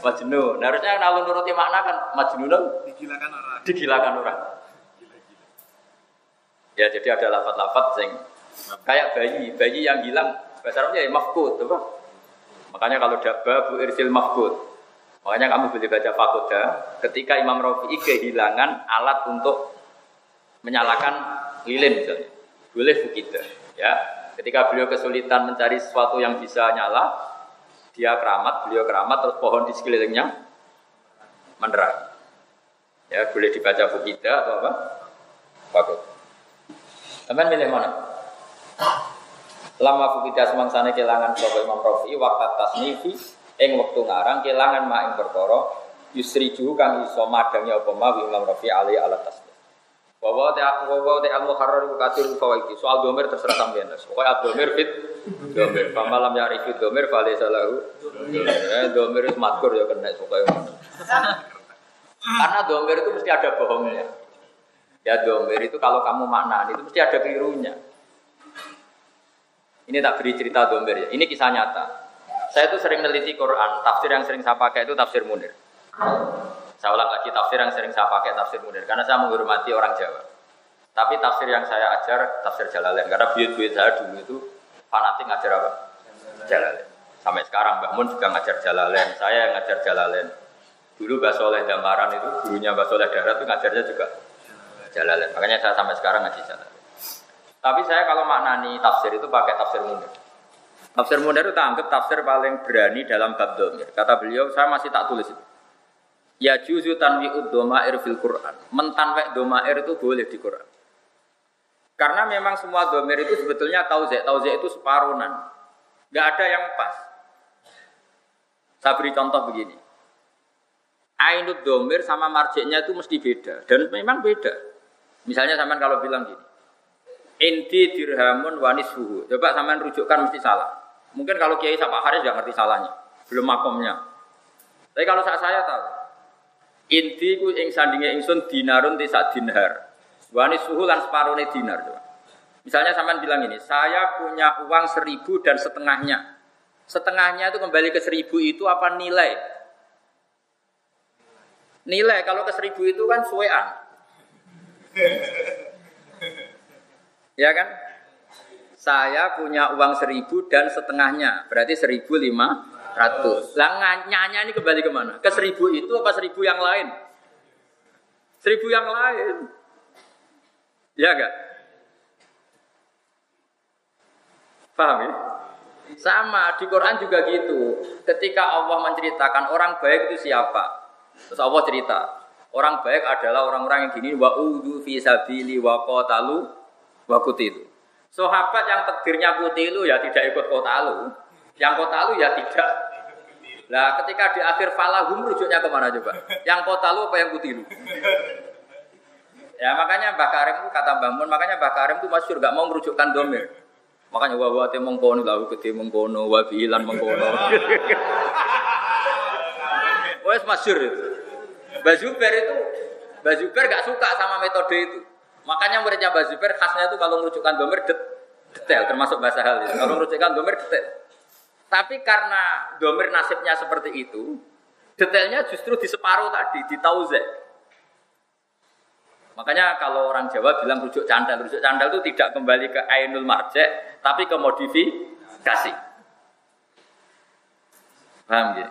Majnun. Nah, harusnya kalau nuruti makna kan Majnunun digilakan orang. Digilakan orang. Ya jadi ada lafat-lafat sing kayak bayi, bayi yang hilang bahasa Arabnya ya mafkud, apa? Makanya kalau ada bu irsil mafkud, makanya kamu boleh baca fakoda ketika Imam Rafi'i kehilangan alat untuk menyalakan lilin misalnya. Boleh fukida. Ya, ketika beliau kesulitan mencari sesuatu yang bisa nyala, dia keramat, beliau keramat, terus pohon di sekelilingnya menerang. Ya, boleh dibaca fukida atau apa? Fakut. Teman milih mana? Lama fukida semangsane kelangan sapa Imam Rafi waktu tasnifi ing waktu ngarang kelangan mak ing perkara yusriju kang iso madangi apa ma ing rafi ali ala tasbih bahwa te aku bahwa te al muharrar ku katir fawaiti soal domir terserah sampean pokoke al domir fit domir pamalam ya rifit domir fale salahu eh domir matkur ya kena pokoke karena domir itu mesti ada bohongnya ya domir itu kalau kamu makna itu mesti ada kelirunya ini tak beri cerita domir ya. Ini kisah nyata. Saya itu sering meneliti Quran. Tafsir yang sering saya pakai itu tafsir Munir. Saya ulang lagi tafsir yang sering saya pakai tafsir Munir karena saya menghormati orang Jawa. Tapi tafsir yang saya ajar tafsir Jalalain karena buyut-buyut saya dulu itu fanatik ngajar apa? Jalalain. Sampai sekarang Mbak Mun juga ngajar Jalalain. Saya yang ngajar Jalalain. Dulu Mbak Soleh Damaran itu gurunya Mbak Soleh Darat itu ngajarnya juga Jalalain. Makanya saya sampai sekarang ngaji Jalalain. Tapi saya kalau maknani tafsir itu pakai tafsir munir. Tafsir munir itu anggap tafsir paling berani dalam bab domir. Kata beliau, saya masih tak tulis itu. Ya juzu tanwi'ud domair fil Quran. Mentanwek domair itu boleh di Quran. Karena memang semua domir itu sebetulnya tauzek. Tauzek itu separunan. Gak ada yang pas. Saya beri contoh begini. Ainud domir sama marjeknya itu mesti beda. Dan memang beda. Misalnya sampean kalau bilang gini. Inti dirhamun wanis suhu. Coba sampean rujukkan mesti salah. Mungkin kalau Kiai Sapa Haris nggak ngerti salahnya, belum makomnya. Tapi kalau saya, saya tahu. Inti ku ing sandinge ingsun dinarun tisak dinar. Wanis suhu lan separone dinar. Misalnya sampean bilang ini, saya punya uang seribu dan setengahnya. Setengahnya itu kembali ke seribu itu apa nilai? Nilai kalau ke seribu itu kan suwean. Ya kan? Saya punya uang seribu dan setengahnya, berarti seribu lima ratus. Lah nyanya ini kembali ke mana? Ke seribu itu apa seribu yang lain? Seribu yang lain. Ya enggak? Paham ya? Sama di Quran juga gitu. Ketika Allah menceritakan orang baik itu siapa? Terus Allah cerita, orang baik adalah orang-orang yang gini wa udu fi sabili wa qatalu wa kutilu. Sahabat yang takdirnya kutilu ya tidak ikut kota lu. Yang kota lu ya tidak. Nah, ketika di akhir falahum rujuknya ke mana coba? Yang kota lu apa yang kutilu? Ya makanya Mbah Karim itu kata Mbah Mun, makanya Mbah Karim itu masyur gak mau merujukkan domir. Makanya wa wa te mengkono lahu gede mengkono wa bilan mengkono. Wes masyur itu. Mbah Zubair itu Mbah Zubair gak suka sama metode itu. Makanya muridnya Mbak Zubair khasnya itu kalau merucukkan domir detail, termasuk bahasa hal itu. Kalau merucukkan domir detail. Tapi karena domir nasibnya seperti itu, detailnya justru di separuh tadi, di tauze. Makanya kalau orang Jawa bilang rujuk candal, rujuk candal itu tidak kembali ke ainul marjek, tapi ke modifikasi. Paham ya?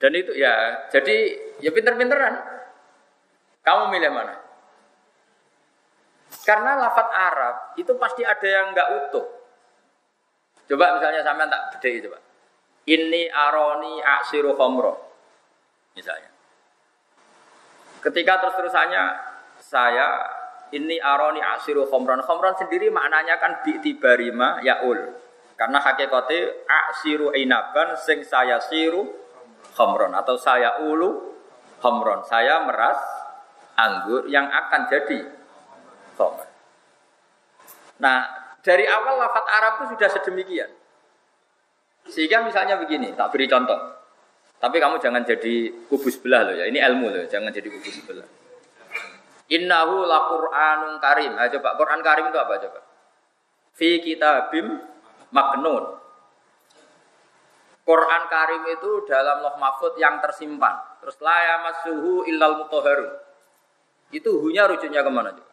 Dan itu ya, jadi ya pinter-pinteran. Kamu milih mana? Karena lafat Arab itu pasti ada yang nggak utuh. Coba misalnya sampean tak beda coba. Ini aroni aksiru khomro. Misalnya. Ketika terus-terusannya saya ini aroni aksiru khomron. Khomron sendiri maknanya kan bi'tibarima yaul. Karena hakikatnya aksiru inaban sing saya siru khomron. Atau saya ulu khomron. Saya meras anggur yang akan jadi khomer. Nah, dari awal lafat Arab itu sudah sedemikian. Sehingga misalnya begini, tak beri contoh. Tapi kamu jangan jadi kubu sebelah loh ya. Ini ilmu loh, jangan jadi kubu sebelah. Innahu la Qur'anun karim. Ayo coba Quran karim itu apa coba? Fi kitabim maknun. Quran karim itu dalam loh mahfud yang tersimpan. Terus la yamassuhu illal mutahharun. Itu hunya rujuknya ke mana coba?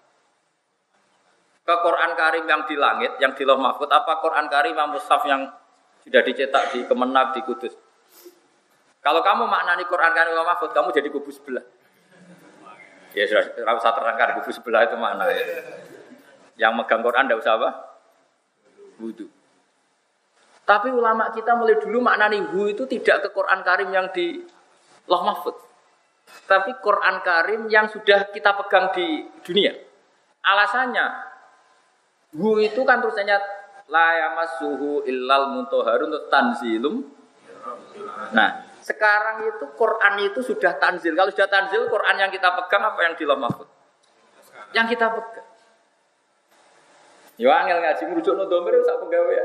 Ke Quran Karim yang di langit, yang di Loh Mahfud, apa Quran Karim yang mushaf yang sudah dicetak di Kemenang, di Kudus? Kalau kamu maknani Quran Karim Loh Mahfud, kamu jadi kubu sebelah. Ya sudah, tidak usah terangkan kubu sebelah itu mana ya. Yang megang Quran tidak usah apa? Wudhu. Tapi ulama kita mulai dulu maknani hu itu tidak ke Quran Karim yang di Loh Mahfud. Tapi Quran Karim yang sudah kita pegang di dunia. Alasannya Hu itu kan tulisannya la yamassuhu illal mutahharun tanzilum. Nah, Sekarang itu Quran itu sudah tanzil. Kalau sudah tanzil, Quran yang kita pegang apa yang di mahfud? Yang kita pegang. Yo angel ngaji merujuk no domir sak ya.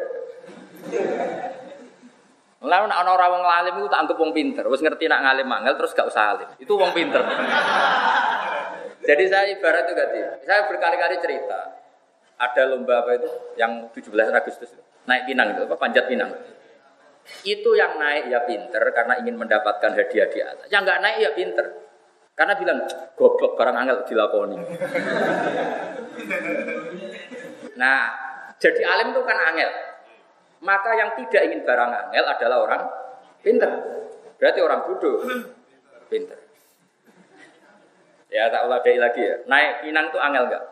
Lalu nak orang orang ngalim itu tak anggap wong pinter. Wes ngerti nak ngalim angel terus gak usah alim. Itu wong pinter. Jadi saya ibarat itu ganti. Saya berkali-kali cerita. Ada lomba apa itu yang 17 Agustus naik pinang itu apa panjat pinang. Itu yang naik ya pinter karena ingin mendapatkan hadiah di atas. Yang nggak naik ya pinter. Karena bilang goblok barang angel dilakoni. nah, jadi alim itu kan angel. Maka yang tidak ingin barang angel adalah orang pinter. Berarti orang bodoh. Pinter. Ya tak ulah lagi ya. Naik pinang itu angel enggak?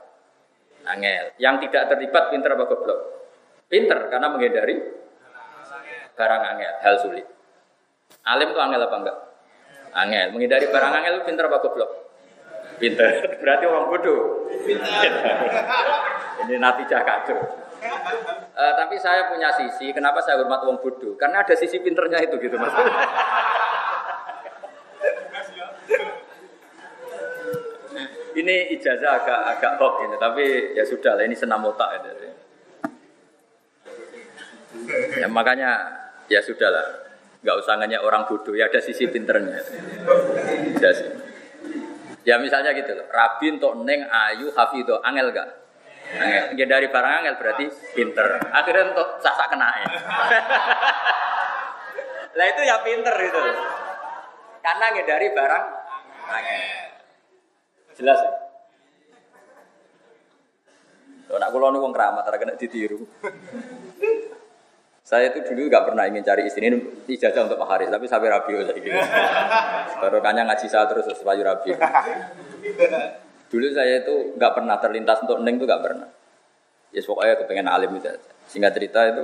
Angel. Yang tidak terlibat pinter apa goblok? Pinter karena menghindari barang angel, hal sulit. Alim itu angel apa enggak? Angel. Menghindari barang angel itu pinter apa goblok? Pinter. Berarti orang bodoh. Pinter. Ini nanti kacau. Uh, tapi saya punya sisi, kenapa saya hormat wong bodoh? Karena ada sisi pinternya itu gitu mas. ini ijazah agak agak hoax ini, tapi ya sudah lah ini senam otak itu. Ya makanya ya sudahlah, nggak usah nanya orang bodoh, ya ada sisi pinternya. Ya, ya misalnya gitu loh, Rabi untuk Neng Ayu Hafido, angel gak? Angel. Ya dari barang angel berarti pinter. Akhirnya untuk sasak kena ya. lah itu ya pinter itu. Karena dari barang angel. Jelas ya? Kalau nak kulo wong keramat, kena ditiru. Saya itu dulu nggak pernah ingin cari istri ini ijazah untuk Pak Haris, tapi sampai rabi saya. Baru kanya ngaji saya terus supaya rabi. Dulu saya itu nggak pernah terlintas untuk neng itu nggak pernah. Ya pokoknya kepengen alim itu. Singkat cerita itu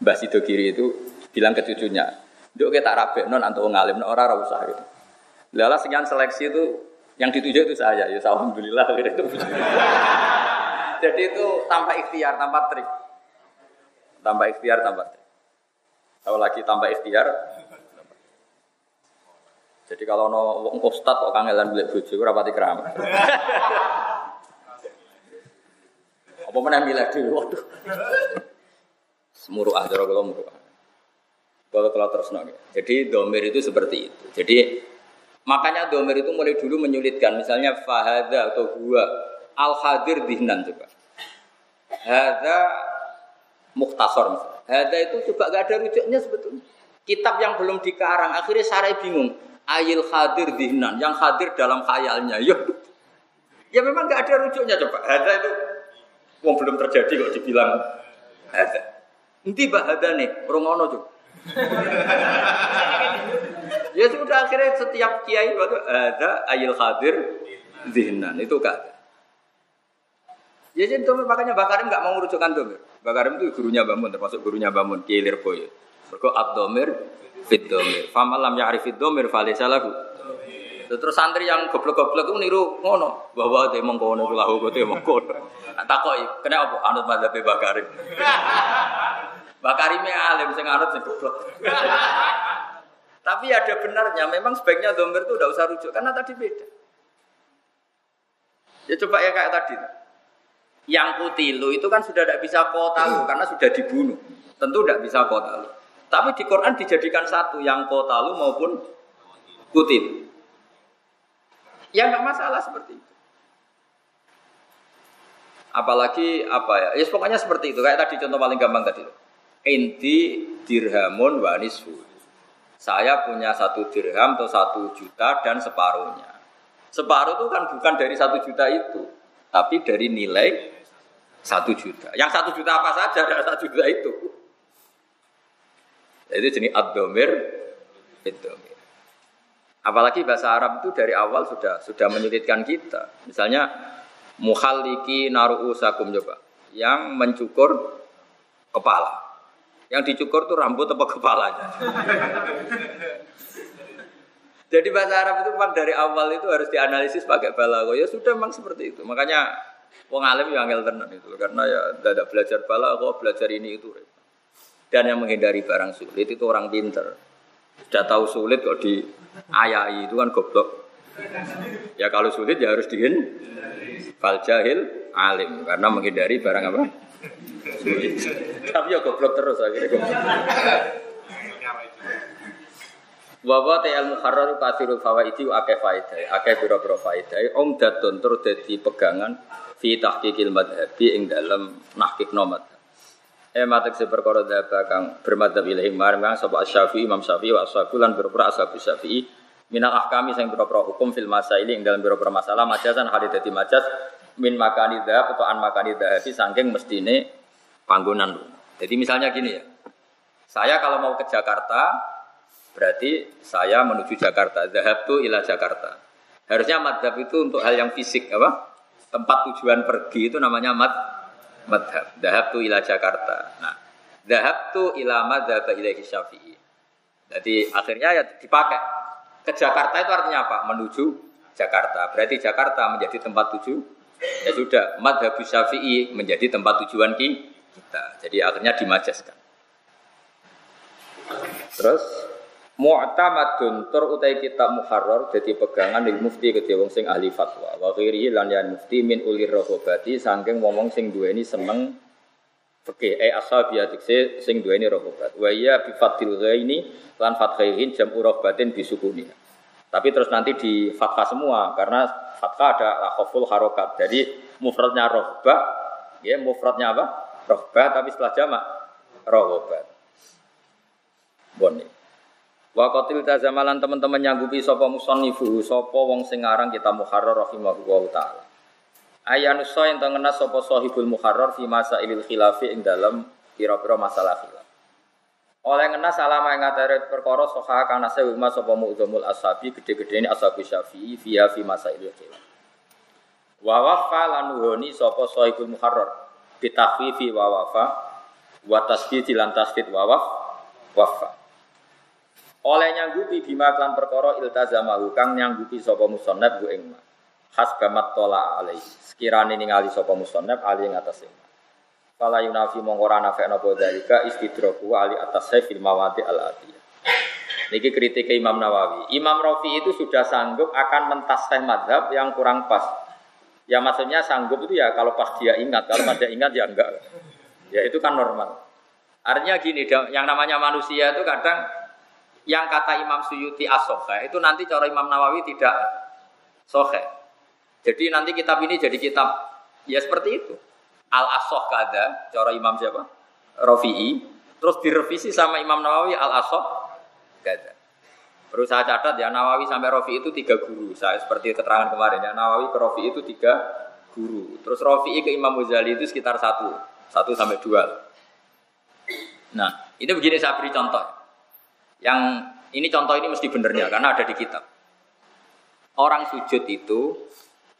Mbah Sido Kiri itu bilang ke cucunya, Duk kita rabe non antuk ngalim, orang ora usah gitu. Lala sekian seleksi itu yang dituju itu saya, ya alhamdulillah gitu. Jadi itu tanpa ikhtiar, tanpa trik. Tambah ikhtiar, tambah Kalau lagi tambah ikhtiar, jadi kalau no wong ustad kok kangelan beli bojo ora pati keramat. Apa meneh milih dhewe waduh. Semuru ah kalau muru. Kalau kalau terus nongol. Jadi domir itu seperti itu. Jadi makanya domir itu mulai dulu menyulitkan. Misalnya fahada atau gua al hadir dihnan coba. Hada misalnya. Hada itu coba gak ada rujuknya sebetulnya. Kitab yang belum dikarang, akhirnya Sarai bingung. Ayil hadir dihnan, yang hadir dalam khayalnya. Ya, ya memang gak ada rujuknya coba. Hada itu Wong belum terjadi kok dibilang hada. Nanti bah hada nih, rongono coba. Ya sudah akhirnya setiap kiai waktu ada ayil hadir dihnan itu gak Ya jadi domir makanya Bakarim nggak mau merujukkan domir. Bakarim itu gurunya Bamun termasuk gurunya Bamun Kiai Lirboyo. Berko domir fit domir. Famalam ya arifit domir fale salahu. Terus santri yang goblok-goblok itu niru ngono bahwa dia mengkono itu lahu dia mengkono. Takoi kena apa anut madzhab Bakarim. Bakarim alim sing anut sing goblok. Tapi ada benarnya, memang sebaiknya domir itu udah usah rujuk karena tadi beda. Ya coba ya kayak tadi. Yang kutilu itu kan sudah tidak bisa kotalu karena sudah dibunuh. Tentu tidak bisa kotalu. Tapi di Quran dijadikan satu yang kotalu maupun kutil. Ya nggak masalah seperti itu. Apalagi apa ya? Ya pokoknya seperti itu. Kayak tadi contoh paling gampang tadi. Inti dirhamun wanisfu. Saya punya satu dirham atau satu juta dan separuhnya. Separuh itu kan bukan dari satu juta itu, tapi dari nilai satu juta. Yang satu juta apa saja ada satu juta itu. Jadi jenis ad-domir, Apalagi bahasa Arab itu dari awal sudah sudah menyulitkan kita. Misalnya muhaliki naru'usakum coba. Yang mencukur kepala. Yang dicukur tuh rambut apa kepalanya. Jadi bahasa Arab itu memang dari awal itu harus dianalisis pakai balago. Ya sudah memang seperti itu. Makanya Wong alim yang angel tenan itu karena ya tidak belajar bala kok belajar ini itu. Dan yang menghindari barang sulit itu orang pinter. Sudah tahu sulit kok di ayai itu kan goblok. Ya kalau sulit ya harus dihin fal jahil alim karena menghindari barang apa? Tapi ya goblok terus akhirnya goblok. Wa te al muharrar kathirul fawaidi wa akeh faedah, akeh faedah. Om datun tur dadi pegangan fi tahqiqil madhabi ing dalem nahqiq nomad. Eh matek se perkara dhaba kang bermadhab ilahi marang sapa Syafi'i Imam Syafi'i wa ashabu lan berpura ashabu Syafi'i minal ahkami sing pira-pira hukum fil masaili ing dalem pira-pira masalah majasan hal dadi majas min makani dhab atau an makani dhahabi saking mestine panggonan. Jadi misalnya gini ya. Saya kalau mau ke Jakarta, Berarti saya menuju Jakarta. Zahab tu ila Jakarta. Harusnya madhab itu untuk hal yang fisik apa? Tempat tujuan pergi itu namanya mad madhab. Zahab tu ila Jakarta. Nah, zahab tu ila madhab ilaihi syafi'i. Jadi akhirnya ya dipakai. Ke Jakarta itu artinya apa? Menuju Jakarta. Berarti Jakarta menjadi tempat tuju. Ya sudah, madhab syafi'i menjadi tempat tujuan kita. Jadi akhirnya dimajaskan. Terus Mu'tamadun tur utai kitab muharrar jadi pegangan lil mufti ke wong sing ahli fatwa. Wa ghairihi lan yan mufti min ulir rohobati saking wong sing duweni seneng fikih eh atikse sing duweni rohobat. Wa iya bi fatil ghaini lan fathaihin jam rohbatin bisukuni. Tapi terus nanti di fatwa semua karena fatwa ada lakhoful harokat. Jadi mufradnya rohbah, ya mufradnya apa? Rohbah tapi setelah jamak rohobat. Bon Wa qatil tazamalan teman-teman nyanggupi sapa musannifu sapa wong sing aran kita muharrar rahimahullah taala. Ayanusa yang tengena sapa sahibul muharrar fi masa ilil khilafi ing dalam pira-pira masalah khilaf. Oleh ngena salama ing ngatere perkara soha kana sewu mas sapa mu'dzamul ashabi gede-gede ini ashabi syafi'i fiha fi masa ilil khilaf. Wa wafa lan nuhoni sapa sahibul muharrar. Bitahfifi wa wafa wa tasdid lan tasdid wa wafa. Oleh nyanggupi bima klan perkara iltazamahu kang nyanggupi sapa musannaf bu ing hasbamat tola alaihi. Sekirane ningali sapa musannaf ali ing atas ing Fala yunafi mongkora nafekna apa dalika istidraku ali atas fil mawadi al atiyah. Niki kritik Imam Nawawi. Imam Rafi itu sudah sanggup akan mentasih madhab yang kurang pas. Ya maksudnya sanggup itu ya kalau pas dia ingat, kalau pada ingat ya enggak. Ya itu kan normal. Artinya gini, yang namanya manusia itu kadang yang kata Imam Suyuti asohe itu nanti cara Imam Nawawi tidak sohe. Jadi nanti kitab ini jadi kitab ya seperti itu. Al asoh kada cara Imam siapa? Rafi'i. Terus direvisi sama Imam Nawawi al asoh kada. Perlu saya catat ya Nawawi sampai Rafi itu tiga guru. Saya seperti keterangan kemarin ya Nawawi ke Rafi itu tiga guru. Terus Rafi'i ke Imam Ghazali itu sekitar satu, satu sampai dua. Nah ini begini saya beri contoh. Yang ini contoh ini mesti benernya karena ada di kitab. Orang sujud itu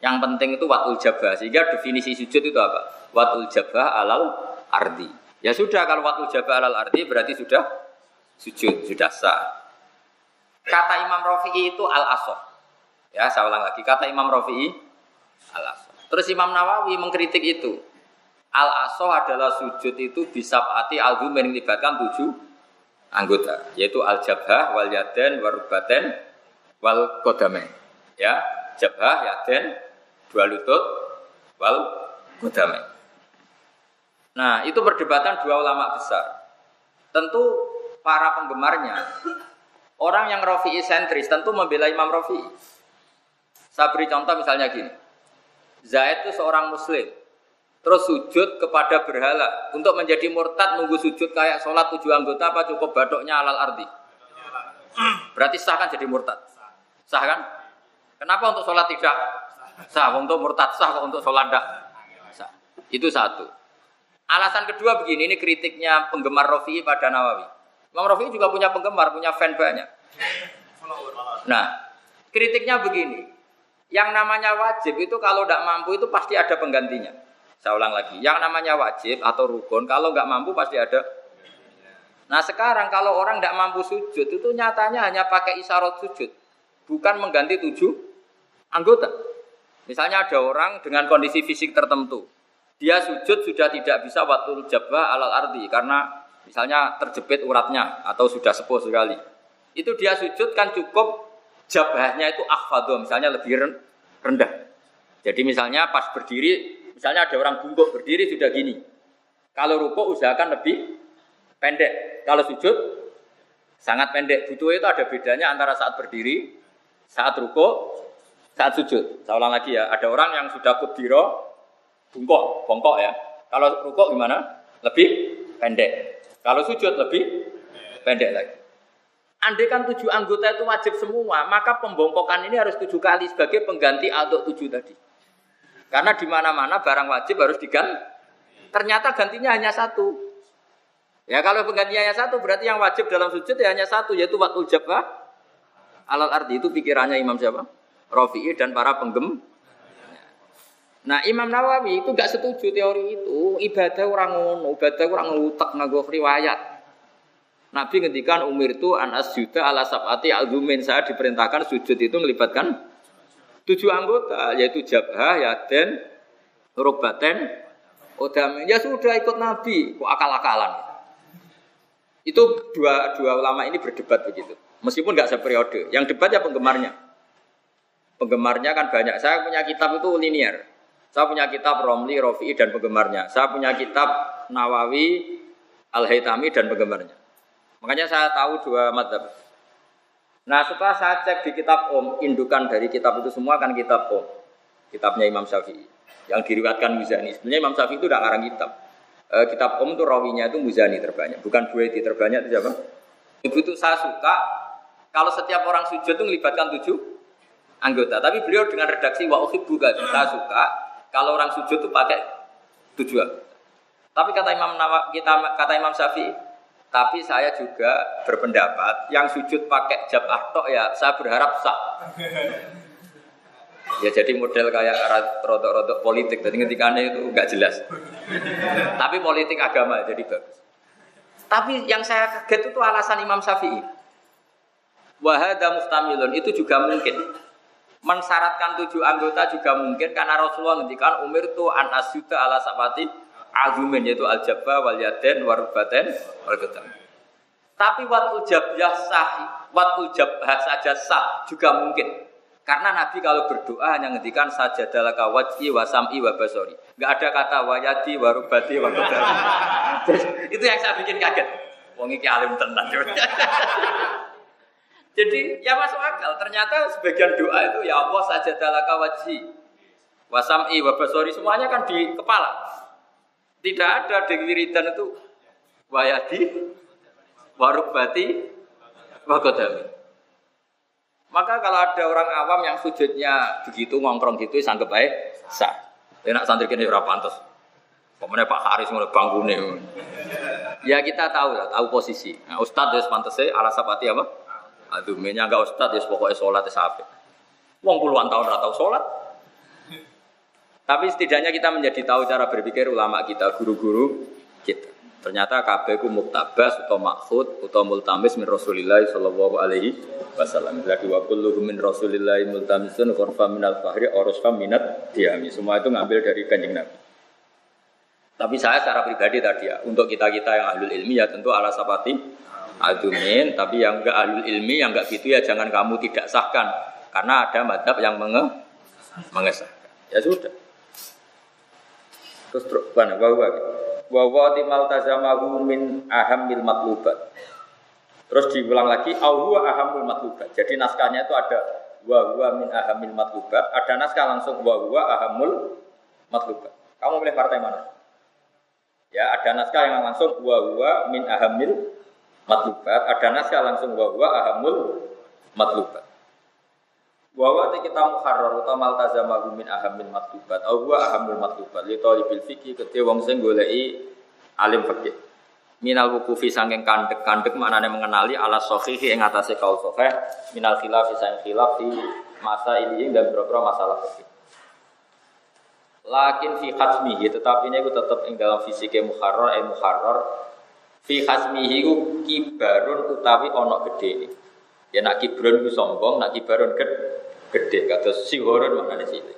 yang penting itu watul jabah. Sehingga definisi sujud itu apa? Watul jabah alal ardi. Ya sudah kalau watul jabah alal ardi berarti sudah sujud, sudah sah. Kata Imam Rafi'i itu al asoh. Ya, saya ulang lagi. Kata Imam Rafi'i al asoh. Terus Imam Nawawi mengkritik itu. Al asoh adalah sujud itu bisa pati al melibatkan tujuh anggota yaitu al jabhah wal yaden warubaten wal kodame ya jabhah yaden dua lutut wal kodame nah itu perdebatan dua ulama besar. Tentu para penggemarnya orang yang Rafi'i sentris tentu membela Imam Rafi'i. Saya beri contoh misalnya gini. Zaid itu seorang muslim terus sujud kepada berhala. Untuk menjadi murtad nunggu sujud kayak sholat tujuh anggota apa cukup badoknya alal arti berarti sah kan jadi murtad? Sah kan? Kenapa untuk sholat tidak sah untuk murtad sah untuk sholat tidak sah. Itu satu. Alasan kedua begini ini kritiknya penggemar Rofi pada Nawawi. Imam Rofi juga punya penggemar punya fan banyak. Nah kritiknya begini. Yang namanya wajib itu kalau tidak mampu itu pasti ada penggantinya. Saya ulang lagi, yang namanya wajib atau rukun kalau nggak mampu pasti ada. Nah sekarang kalau orang nggak mampu sujud itu nyatanya hanya pakai isyarat sujud, bukan mengganti tujuh anggota. Misalnya ada orang dengan kondisi fisik tertentu, dia sujud sudah tidak bisa waktu jabah alal arti karena misalnya terjepit uratnya atau sudah sepuh sekali. Itu dia sujud kan cukup jabahnya itu akhfadho, misalnya lebih rendah. Jadi misalnya pas berdiri, misalnya ada orang bungkuk berdiri sudah gini. Kalau ruko usahakan lebih pendek. Kalau sujud sangat pendek. Butuh itu ada bedanya antara saat berdiri, saat ruko, saat sujud. Saya ulang lagi ya, ada orang yang sudah kudiro, bungkuk, bongkok ya. Kalau ruko gimana? Lebih pendek. Kalau sujud lebih pendek lagi. Andai kan tujuh anggota itu wajib semua, maka pembongkokan ini harus tujuh kali sebagai pengganti untuk tujuh tadi. Karena di mana-mana barang wajib harus diganti. Ternyata gantinya hanya satu. Ya kalau penggantinya hanya satu, berarti yang wajib dalam sujud ya hanya satu, yaitu waktu jabah alat arti itu pikirannya Imam siapa? Rafi'i dan para penggem. Nah Imam Nawawi itu gak setuju teori itu. Ibadah orang ngono, ibadah orang ngutak nganggo riwayat. Nabi ngendikan umir itu an asjuda ala sabati azumin saya diperintahkan sujud itu melibatkan tujuh anggota yaitu jabah, yaden, rukbaten, odam. Ya sudah ikut Nabi, kok akal-akalan. Itu dua dua ulama ini berdebat begitu. Meskipun nggak seperiode. Yang debat ya penggemarnya. Penggemarnya kan banyak. Saya punya kitab itu linier. Saya punya kitab Romli, Rofi'i dan penggemarnya. Saya punya kitab Nawawi, Al-Haytami dan penggemarnya. Makanya saya tahu dua madhab. Nah setelah saya cek di kitab Om, indukan dari kitab itu semua kan kitab Om. Kitabnya Imam Syafi'i. Yang diriwatkan Muzani. Sebenarnya Imam Syafi'i itu udah ngarang kitab. E, kitab Om itu rawinya itu Muzani terbanyak. Bukan Buaiti terbanyak itu siapa? Ibu itu saya suka kalau setiap orang sujud itu melibatkan tujuh anggota. Tapi beliau dengan redaksi wa bukan Saya suka kalau orang sujud itu pakai tujuh Tapi kata Imam kita kata Imam Syafi'i, tapi saya juga berpendapat yang sujud pakai jab tok ya saya berharap sah. Ya jadi model kayak rodok-rodok politik, jadi ngetikane itu nggak jelas. Tapi politik agama jadi bagus. Tapi yang saya kaget itu alasan Imam Syafi'i. Wahada mustamilun itu juga mungkin. Mensyaratkan tujuh anggota juga mungkin karena Rasulullah ngendikan umir itu an asyuda ala sabati azumin yaitu al jabba wal yaden warubaten wal Tapi waktu jabyah sah, waktu jabah saja sah juga mungkin. Karena Nabi kalau berdoa hanya ngendikan saja dalam wajhi wa sam'i wa basori. Enggak ada kata wayadi wa rubati wa Itu yang saya bikin kaget. Wong iki alim tenan. Jadi ya masuk akal. Ternyata sebagian doa itu ya Allah saja dalam wajhi wa sam'i wa basori semuanya kan di kepala. Tidak ada di wiridan itu wayadi, warubati, wagodami. Maka kalau ada orang awam yang sujudnya begitu ngongkrong gitu, sanggup baik sah. Enak santri kini ora pantas. Pemenang Pak Haris mulai bangun Ya kita tahu ya, tahu posisi. Nah, Ustadz ya pantasnya ala sapati apa? Aduh, enggak Ustadz ya pokoknya sholat ya sampai. Wong puluhan tahun ratau sholat, tapi setidaknya kita menjadi tahu cara berpikir ulama kita, guru-guru kita. Ternyata KB ku muktabas atau maksud atau multamis min Rasulillah sallallahu alaihi wasallam. Lagi wa kulluhu min Rasulillah multamisun khurfa min al-fahri orosfa minat diami. Semua itu ngambil dari kanjeng Nabi. Tapi saya secara pribadi tadi ya, untuk kita-kita yang ahlul ilmi ya tentu ala sapati adumin, tapi yang enggak ahlul ilmi, yang enggak gitu ya jangan kamu tidak sahkan. Karena ada madhab yang menge mengesahkan. Ya sudah. Terus mana bahwa bahwa timal tazamahu min ahamil matlubat. Terus diulang lagi awwa ahamul matlubat. Jadi naskahnya itu ada wa min ahamil matlubat, ada naskah langsung wa ahamul matlubat. Kamu pilih partai mana? Ya, ada naskah yang langsung wa min ahamil matlubat, ada naskah langsung wa ahamul matlubat. Wa kita muharrar utamal tazama min ahamil matlubat au huwa ahamul matlubat li talibil fikih kedhe wong sing goleki alim fikih. Minal wukufi sangking kandek-kandek maknane mengenali ala sahihi ing atase kaul sahih minal khilaf sang khilaf di masa ini dan beberapa masalah fikih. Lakin fi khasmihi tetapi ini tetap ing dalam fisiknya muharrar eh muharrar fi khasmihi ku kibarun utawi ono gede Ya nak kibrun ku sombong, nak kibarun gede gede kata sihorun mana di sini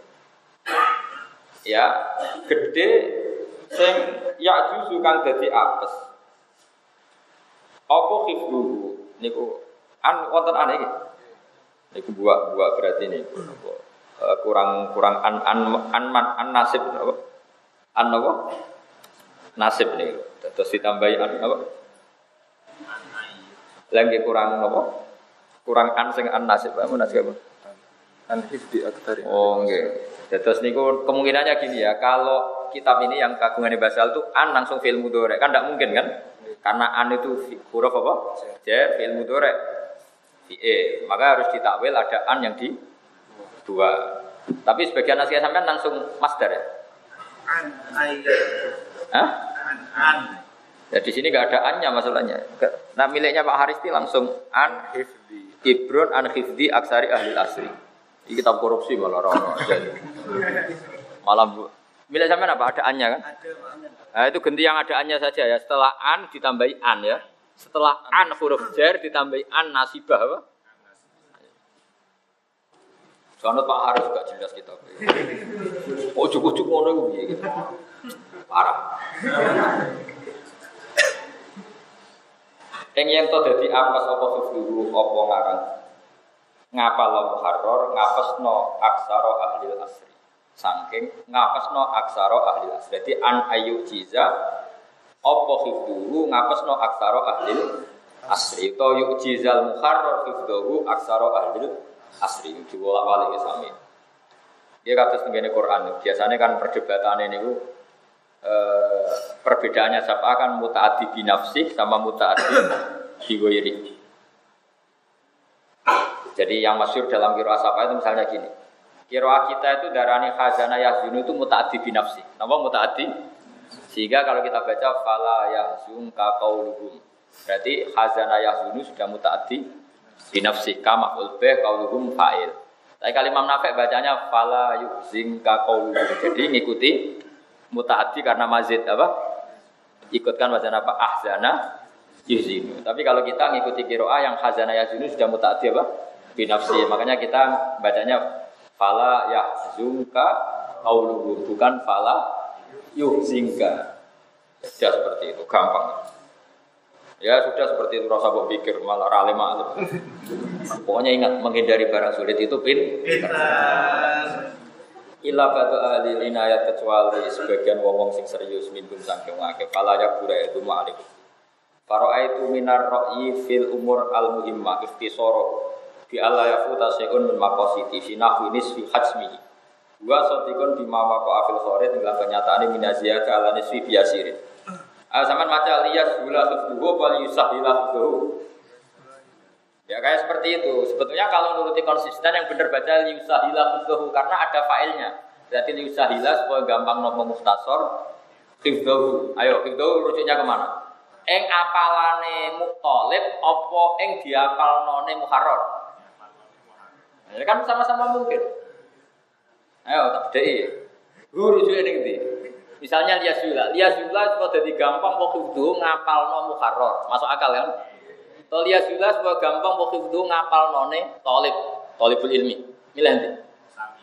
ya gede sing ya kang dadi apes. Apa khifluhu niku An wonten an iki. Iku buah buah berarti ini. Uh, kurang kurang an an an, an, an nasib? An apa? Nasib nih. Terus ditambahi apa? Lagi kurang apa? Kurang an sing an nasib apa nasib apa? An hifdi aktsari. Oh nggih. Terus niku kemungkinannya gini ya, kalau kitab ini yang kagungan basal itu an langsung film mudore kan tidak mungkin kan? Karena an itu huruf apa? J film mudore. E. Maka harus ditakwil ada an yang di dua. Tapi sebagian nasihat sampean langsung master ya. An, ay, Hah? An. Ya di sini nggak ada annya masalahnya. Nah miliknya Pak Haristi langsung an Hifdi. Ibron an hifdi aksari ahli asri. Ini kitab korupsi malah orang Malah bu. Milik sampean apa? Ada annya kan? Nah, itu ganti yang ada annya saja ya. Setelah an ditambahi an ya. Setelah an huruf jar ditambahi an nasibah apa? Soalnya Pak Haris gak jelas kita. Oh cukup cukup ngono gitu. Parah. Ing yen apes apa hifdhu apa ngarang. Ngapal muharrar ngapesno aksara ahli asri. Saking ngapesno aksara ahli asri. Dadi an ayu jiza apa hifdhu ngapesno aksara ahli asri. To yujizal muharrar hifdhu aksara ahli asri. Diwolak balik sami. Dia kata tenggene Quran. Biasanya kan perdebatan ini eh, perbedaannya siapa kan mutaati binafsih sama mutaati biwiri. Jadi yang masyur dalam kiro asapa itu misalnya gini. Kiroah kita itu darani khazana yahzunu itu mutaati binafsih. Nama mutaati? Sehingga kalau kita baca fala yahzunka qauluhum. Berarti khazana yahzunu sudah mutaati binafsih kama ulbeh qauluhum fa'il. Tapi kalau Imam Nafek bacanya fala yuhzinka qauluhum. Jadi ngikuti mutaati karena mazid apa? Ikutkan wazan apa? Ahzana yuhzinu. Tapi kalau kita ngikuti kiroah yang khazana yahzunu sudah mutaati apa? Binafsi. Makanya kita bacanya fala yahzunka qauluhum bukan fala yuhzinka. Sudah seperti itu, gampang. Ya sudah seperti itu rasa buat pikir malah rale malah. Pokoknya ingat menghindari barang sulit itu pin. Ila batu ahli inayat kecuali sebagian wong sing serius minum sangking wake Fala yakura itu ma'alik Faro'a itu minar ro'i fil umur al muhimmah ikhtisoro Bi Allah yafuta se'un min makositi Fi nahwi nisfi hajmihi Wa sotikun bima wako afil khorid Dengan kenyataan ini minaziyah ke ala nisfi biasirin. Ah, zaman maca liyas gula hifduhu wal yusahila hifduhu Ya kayak seperti itu. Sebetulnya kalau nuruti konsisten yang benar baca liusahila hifdahu karena ada failnya. Berarti liusahila supaya gampang nopo mustasor hifdahu. Ayo hifdahu rujuknya ke mana? Eng apalane mutolib opo eng diapal none muharrar. Ya kan sama-sama mungkin. Ayo tak bedai. Hu rujuknya ning ndi? Misalnya liasula, liasula supaya jadi gampang kok hifdahu ngapal no muharrar. Masuk akal kan? Tolia jelas bahwa gampang mau itu ngapal none tolib, tolibul ilmi. Milih nanti.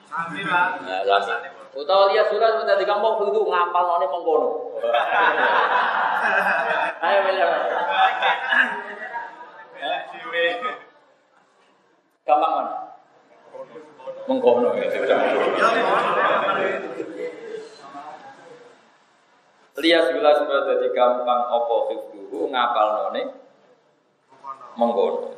Sami Pak. Nah, sami. Utawa lihat jelas sudah di gampang itu ngapal none mengkono. Ayo milih. Gampang mana? Mengkono ya. Lihat jelas sudah jadi gampang opo itu ngapal none mengkono.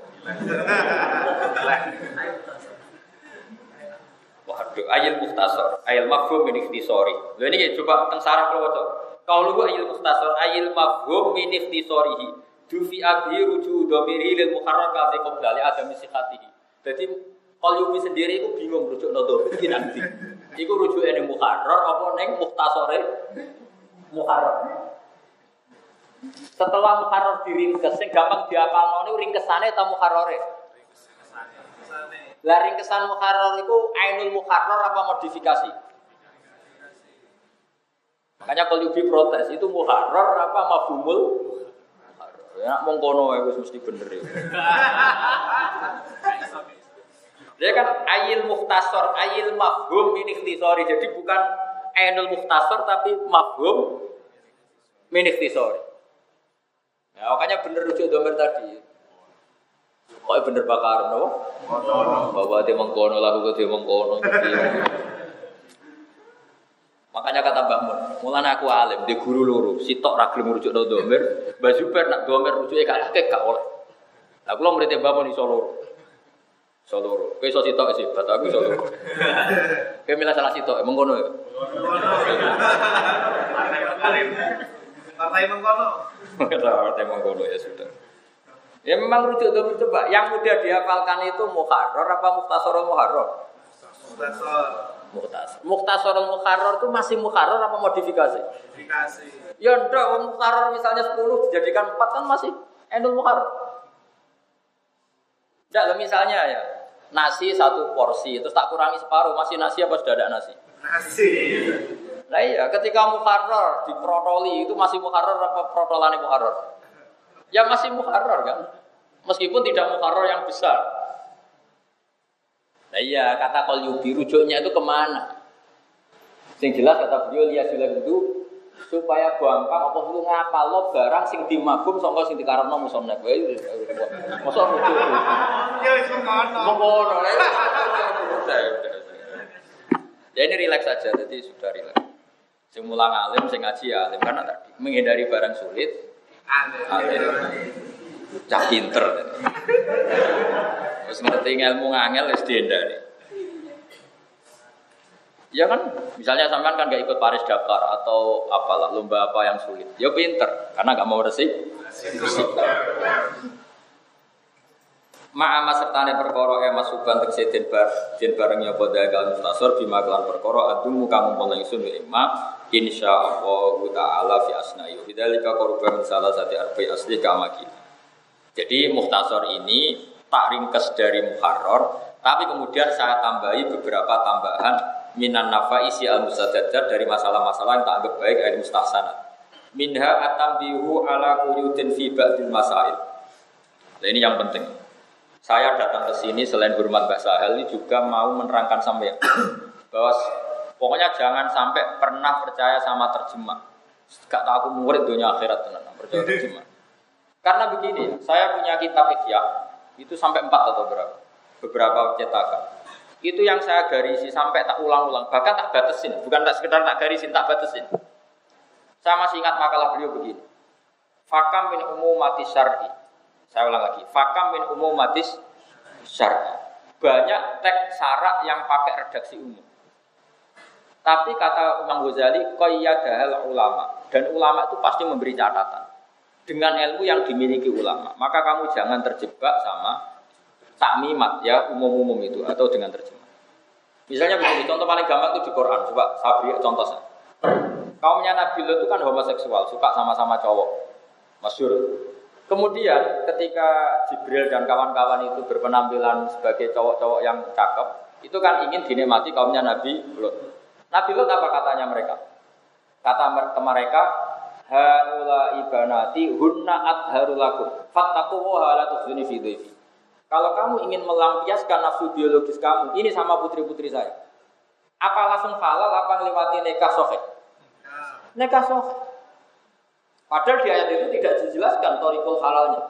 Waduh, ayat muhtasor, ayat mafhum min ikhtisori. Lho ini coba teng sarah kula waca. Qaulu ayat muhtasor, ayat mafhum min ikhtisorihi. Dufi abi ruju dhamiri lil muharrar ka fi qabdali adam sihatihi. Dadi Qalyubi sendiri itu bingung rujuk nodo iki nanti. Iku rujuk ning muharrar apa ning muhtasore muharrar. Setelah muharrar diringkes, sing gampang diapal noni ringkesane atau muharrore? Lah ringkesan muharrar itu ainul muharrar apa modifikasi? Makanya kalau Yubi protes itu muharrar apa? Muharrar. Ya mong kono ya wis mesti bener ya. Dia kan ayil muhtasor, ayil mafhum min ikhtisori. Jadi bukan ainul muhtasor tapi mafhum min ikhtisori. Ya, makanya bener rujuk domir tadi. Kok bener bakar no? Bahwa dia mengkono lagu dia mengkono. Makanya kata Mbah Mun, mulane aku alim, di guru loro, sitok ra gelem rujuk no domir, Mbah Zubair nak domir rujuke gak akeh gak oleh. Lah kula murid Mbah Mun iso loro. Iso loro. Kowe iso sitok sih, bat aku iso loro. Kowe milih salah sitok, mengkono ya. Partai mengkono. Kata partai mengkono ya sudah. Ya memang rujuk domir coba, yang mudah dihafalkan itu muharrar apa mukhtasarul muharrar? Sponsor. Mukhtasar. Mukhtasarul muharrar itu masih muharrar apa modifikasi? Dikasih. Ya ndak, wong mukarrar misalnya 10 dijadikan 4 kan masih endul mukarrar. Ndak, lah misalnya ya, nasi satu porsi, terus tak kurangi separuh, masih nasi apa sudah ada nasi? Nasi. Nah iya, ketika mukarrar diprotoli itu masih mukarrar apa protolane mukarrar? Ya masih mukarrar kan? Meskipun tidak mukarrar yang besar. Nah iya, kata kol yubi rujuknya itu ke mana? Sing jelas kata beliau lihat jelas itu supaya gampang apa itu ngapal lo barang sing dimagum sangka sing dikarepno musonef. Wae mosok rujuk. Ya wis udah. Ya ini rileks saja, jadi sudah rileks. Sing mulang alim, sing ngaji ya alim karena tadi menghindari barang sulit, alim. Cah pinter. Terus ngerti ilmu ngangel wis dihendari. Ya kan, misalnya sampean kan gak ikut Paris Dakar atau apalah lomba apa yang sulit. Ya pinter, karena gak mau resik. resik. Ma'ama sertane perkara e masukan tegese den bar den bareng ya padha mustasor bima kelan perkara adumu kamu mulai sun imma insyaallah taala fi asnayu bidzalika qurban salah satu arfi asli kama kita. Jadi muhtasor ini tak ringkes dari muharrar tapi kemudian saya tambahi beberapa tambahan minan nafa isi al musadadat dari masalah-masalah yang tak anggap baik dari mustahsanat. Minha atambihu ala kuyutin fi ba'dil masail. Nah, ini yang penting. Saya datang ke sini selain hormat Mbak Sahel ini juga mau menerangkan sampai bahwa pokoknya jangan sampai pernah percaya sama terjemah. Gak tahu aku murid dunia akhirat tenan percaya terjemah. Karena begini, saya punya kitab Ihya itu sampai empat atau berapa? Beberapa cetakan. Itu yang saya garisi sampai tak ulang-ulang, bahkan tak batasin, bukan tak sekedar tak garisin, tak batasin. Saya masih ingat makalah beliau begini. Fakam min umumati syar'i saya ulang lagi. Fakam min umumatis syar'i. Banyak teks syarak yang pakai redaksi umum. Tapi kata Imam Ghazali, qayyadahal ulama. Dan ulama itu pasti memberi catatan. Dengan ilmu yang dimiliki ulama. Maka kamu jangan terjebak sama takmimat ya umum-umum itu atau dengan terjemah. Misalnya begini, contoh paling gampang itu di Quran. Coba saya beri contoh saya. Kaumnya Nabi Lot itu kan homoseksual, suka sama-sama cowok. Masyur. Kemudian ketika Jibril dan kawan-kawan itu berpenampilan sebagai cowok-cowok yang cakep, itu kan ingin dinikmati kaumnya Nabi Lot. Nabi Lot apa katanya mereka? Kata mereka, Haula ibanati hunna adharulakum fattaku wa la tukhzuni fi dhaifi. Kalau kamu ingin melampiaskan nafsu biologis kamu, ini sama putri-putri saya. Apa langsung halal apa melewati nikah soheh? Nikah soheh. Padahal di ayat itu tidak dijelaskan torikul halalnya.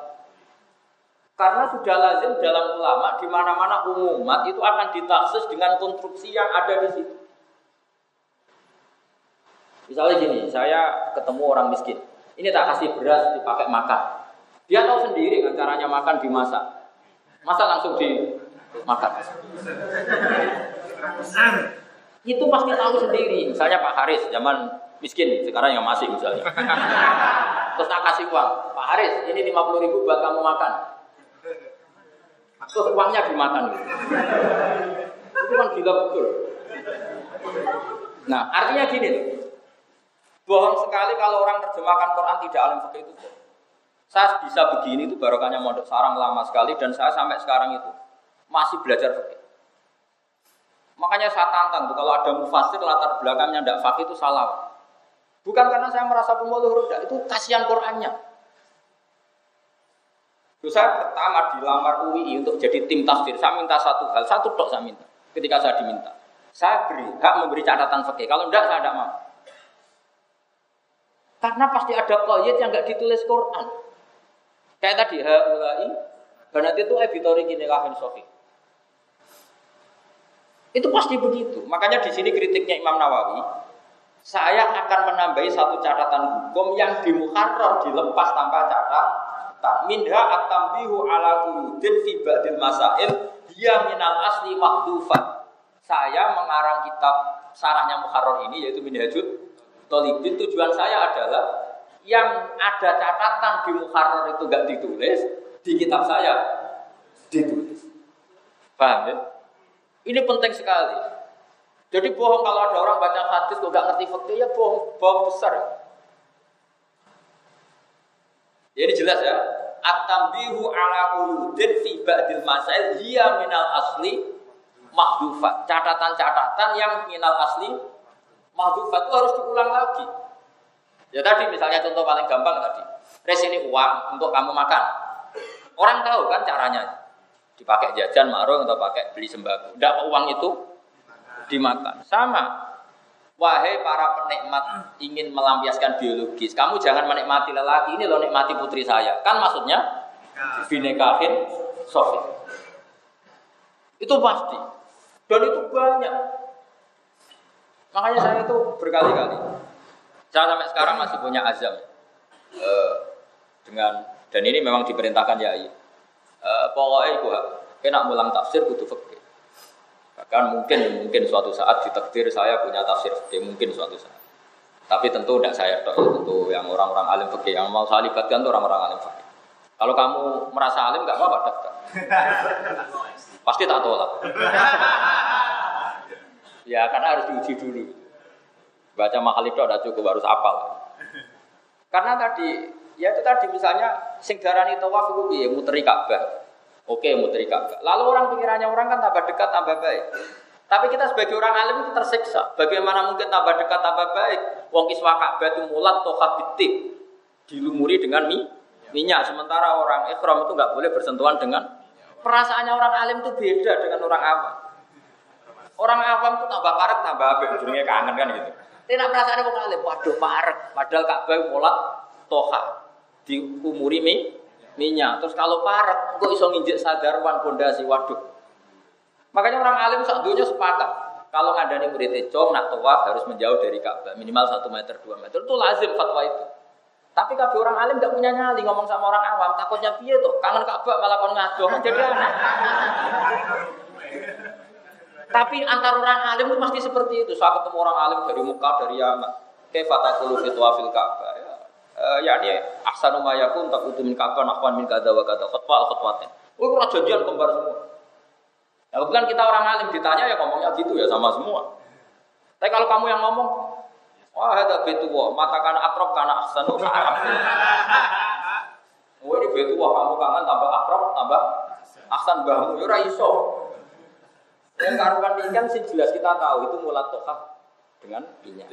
Karena sudah lazim dalam ulama di mana-mana umumat itu akan ditaksis dengan konstruksi yang ada di situ. Misalnya gini, saya ketemu orang miskin. Ini tak kasih beras dipakai makan. Dia tahu sendiri kan caranya makan dimasak. Masa langsung dimakan. Itu pasti tahu sendiri. Misalnya Pak Haris zaman miskin sekarang yang masih misalnya terus tak kasih uang Pak Haris ini 50 ribu buat kamu makan terus uangnya dimakan itu kan gila betul nah artinya gini tuh bohong sekali kalau orang terjemahkan Quran tidak alim fikih itu saya bisa begini itu barokahnya mondok sarang lama sekali dan saya sampai sekarang itu masih belajar fikih makanya saya tantang tuh kalau ada mufasir latar belakangnya tidak fakih itu salah Bukan karena saya merasa pemuluh rendah, itu kasihan Qurannya. Terus saya pertama dilamar UI untuk jadi tim tafsir, saya minta satu hal, satu tok saya minta. Ketika saya diminta, saya beri hak memberi catatan fakih. Kalau enggak saya tidak mau. Karena pasti ada koyet yang enggak ditulis Quran. Kayak tadi haulai Banat itu editori gini kahin sofi. Itu pasti begitu. Makanya di sini kritiknya Imam Nawawi, saya akan menambahi satu catatan hukum yang di muharrar dilepas tanpa catatan. Minha at-tambihu ala quyudin fi ba'dil masail dia minal asli mahdufan. Saya mengarang kitab sarahnya muharrar ini yaitu Minhajul Tolibin tujuan saya adalah yang ada catatan di Muharrar itu gak ditulis, di kitab saya ditulis. Paham ya? Ini penting sekali. Jadi bohong kalau ada orang baca hadis kok gak ngerti fakta ya bohong, bohong besar. Ya, ini jelas ya. At-tambihu ala quludin fi ba'dil masail hiya minal asli mahdufat. Catatan-catatan yang minal asli mahdufat itu harus diulang lagi. Ya tadi misalnya contoh paling gampang tadi. Res ini uang untuk kamu makan. Orang tahu kan caranya. Dipakai jajan, marung, atau pakai beli sembako. Tidak uang itu dimakan. Sama. Wahai para penikmat ingin melampiaskan biologis, kamu jangan menikmati lelaki ini loh nikmati putri saya. Kan maksudnya binekahin sofi. Itu pasti. Dan itu banyak. Makanya saya itu berkali-kali saya sampai sekarang masih punya azam uh, dengan dan ini memang diperintahkan ya. Uh, pokoknya itu kena mulang tafsir kudu fikih. Bahkan mungkin mungkin suatu saat di takdir saya punya tafsir fikih mungkin suatu saat. Tapi tentu tidak saya dok, ya, tentu yang orang-orang alim fikih yang mau saya libatkan itu orang-orang alim fikih. Kalau kamu merasa alim nggak apa-apa daftar. Pasti tak tolak. ya karena harus diuji dulu. Baca mahal itu ada cukup harus apal. Karena tadi, ya itu tadi misalnya sing darani tawaf itu piye muteri Ka'bah. Oke, muteri Ka'bah. Lalu orang pikirannya orang kan tambah dekat tambah baik. Tapi kita sebagai orang alim itu tersiksa. Bagaimana mungkin tambah dekat tambah baik? Wong kiswa Ka'bah itu mulat toha bitik dilumuri dengan mie, minyak. Sementara orang ikhram itu nggak boleh bersentuhan dengan perasaannya orang alim itu beda dengan orang awam. Orang awam itu tambah parek tambah abek, ujungnya kangen kan gitu. Tidak perasaan wong alim, waduh parek. Padahal Ka'bah mulat toha diumuri mi minyak. Terus kalau parek, kok iso nginjek sadarwan pondasi, waduh. Makanya orang alim saat dunia sepakat. Kalau ngandani murid econg, nak tawaf harus menjauh dari Ka'bah minimal 1 meter 2 meter itu lazim fatwa itu. Tapi kabeh orang alim gak punya nyali ngomong sama orang awam, takutnya piye tuh? Kangen Ka'bah malah kon ngadoh kan jadi aneh. Tapi antar orang alim itu pasti seperti itu. Saya ketemu orang alim dari Mekah, dari Yaman. Kayak kulu fitwa fil Ka'bah. Ya, uh, ya ini ahsanu ma yakun tak utumin Ka'bah nakwan min kada wa kada khutbah al khutbatin. Oh, kurang jadian kembar semua. Ya bukan kita orang alim ditanya ya ngomongnya gitu ya sama semua. Tapi kalau kamu yang ngomong, wah ada betu wah, mata kana akrab kana ahsanu arab. Oh ini wah kamu kangen tambah akrab tambah ahsan bahmu ya iso. Yang karuan ikan sih jelas kita tahu itu mulat toha dengan minyak.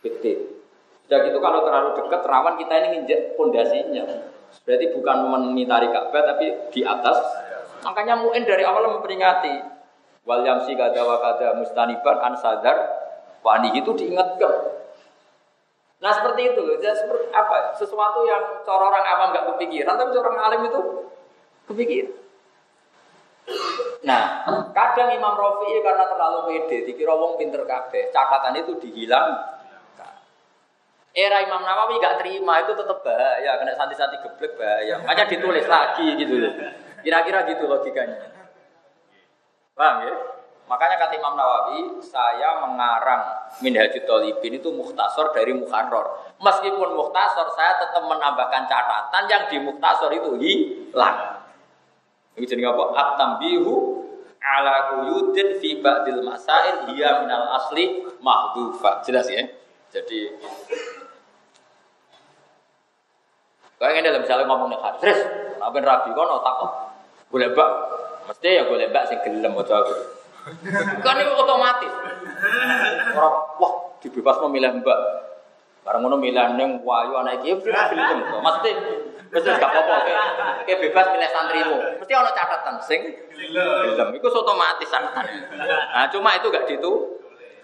Betul. Sudah gitu kalau terlalu dekat rawan kita ini nginjek pondasinya. Berarti bukan memitari Ka'bah tapi di atas. Makanya muin dari awal memperingati wal yamsi kada wa kada mustaniban an sadar wani itu diingatkan. Nah seperti itu, jadi seperti apa? Sesuatu yang cara orang awam nggak kepikiran, tapi orang alim itu kepikiran. Nah, kadang Imam Rafi'i karena terlalu pede, dikira wong pinter kabeh, catatan itu dihilang. Era Imam Nawawi gak terima itu tetap bahaya, kena santi-santi geblek bahaya. Makanya ditulis lagi gitu loh. Kira-kira gitu logikanya. Paham ya? Makanya kata Imam Nawawi, saya mengarang Minhajul Talibin itu muhtasor dari Mukharrar. Meskipun muhtasor, saya tetap menambahkan catatan yang di muhtasor itu hilang. Ini jadi apa? At-tambihu ala kuyudin fi ba'dil masail hiya minal asli mahdufa. Jelas ya? Jadi Kayak ini dalam misalnya ngomong nih hadis, apa rabi kau tak kok boleh mbak, mesti ya boleh mbak sing gelem atau aku. Kan itu otomatis. Orang wah dibebas memilih mbak, Barang ngono milih neng wayu anak iki gelem. Mesti mesti gak apa-apa kayak bebas milih santrimu. Mesti ana catatan sing gelem. Iku otomatis catatan. Nah, cuma itu gak ditu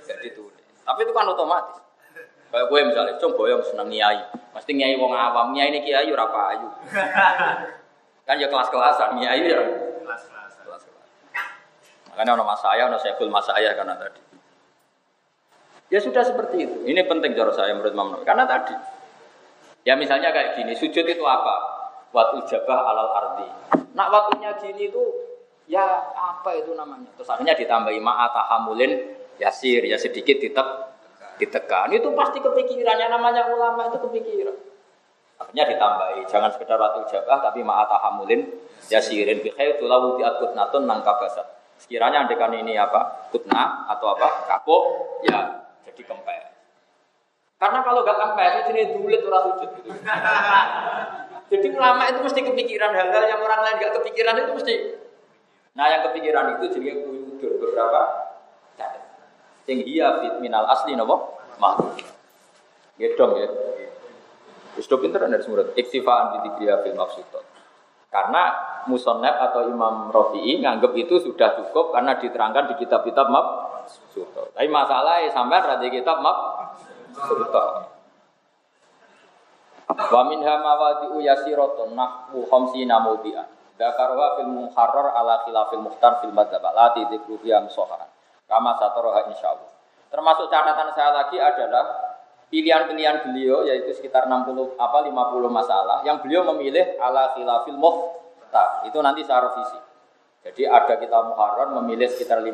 gak ditulis. Tapi itu kan otomatis. Kayak gue misalnya, coba yang seneng nyai, mesti nyai wong awam, nyai ini kiai ora ayu. Kan ya kelas-kelasan, ya iya. Kelas-kelas. Kelas-kelas. Makanya ono mas saya, ono sekul mas saya karena tadi. Ya sudah seperti itu. Ini penting cara saya menurut Nawawi. Karena tadi, ya misalnya kayak gini, sujud itu apa? Waktu jabah alal ardi. Nak waktunya gini itu, ya apa itu namanya? Terus akhirnya ditambahi ma'atahamulin yasir, ya sedikit ditek, ditekan. Itu pasti kepikirannya namanya ulama itu kepikiran. Akhirnya ditambahi, jangan sekedar waktu jabah, tapi ma'atahamulin yasirin. Bikhair tulawu diatkutnatun nangkabasat. Sekiranya andekan ini apa? Kutna atau apa? Kapok, ya jadi kempes. Karena kalau gak kempes itu jenis dulit orang sujud gitu. Jadi ulama itu mesti kepikiran hal-hal yang orang lain gak kepikiran itu mesti. Nah yang kepikiran itu jadi kudur beberapa. Yang iya fit minal asli nopo makhluk. Ya dong ya. Do pinter dari semurut. Iktifaan di dikriya fil. Karena musonep atau Imam Rafi'i nganggep itu sudah cukup karena diterangkan di kitab-kitab mab. Tapi masalahnya sampai ada kitab mab suto. Wa minha mawadi'u yasiratun nahwu khamsina mawdi'an. Dakarwa fil muharrar ala khilafil muhtar fil madzhab la tidikru fiha musaharan. Kama sataraha insyaallah. Termasuk catatan saya lagi adalah pilihan-pilihan beliau yaitu sekitar 60 apa 50 masalah yang beliau memilih ala khilafil muhtar. Itu nanti saya revisi. Jadi ada kita muharrar memilih sekitar 50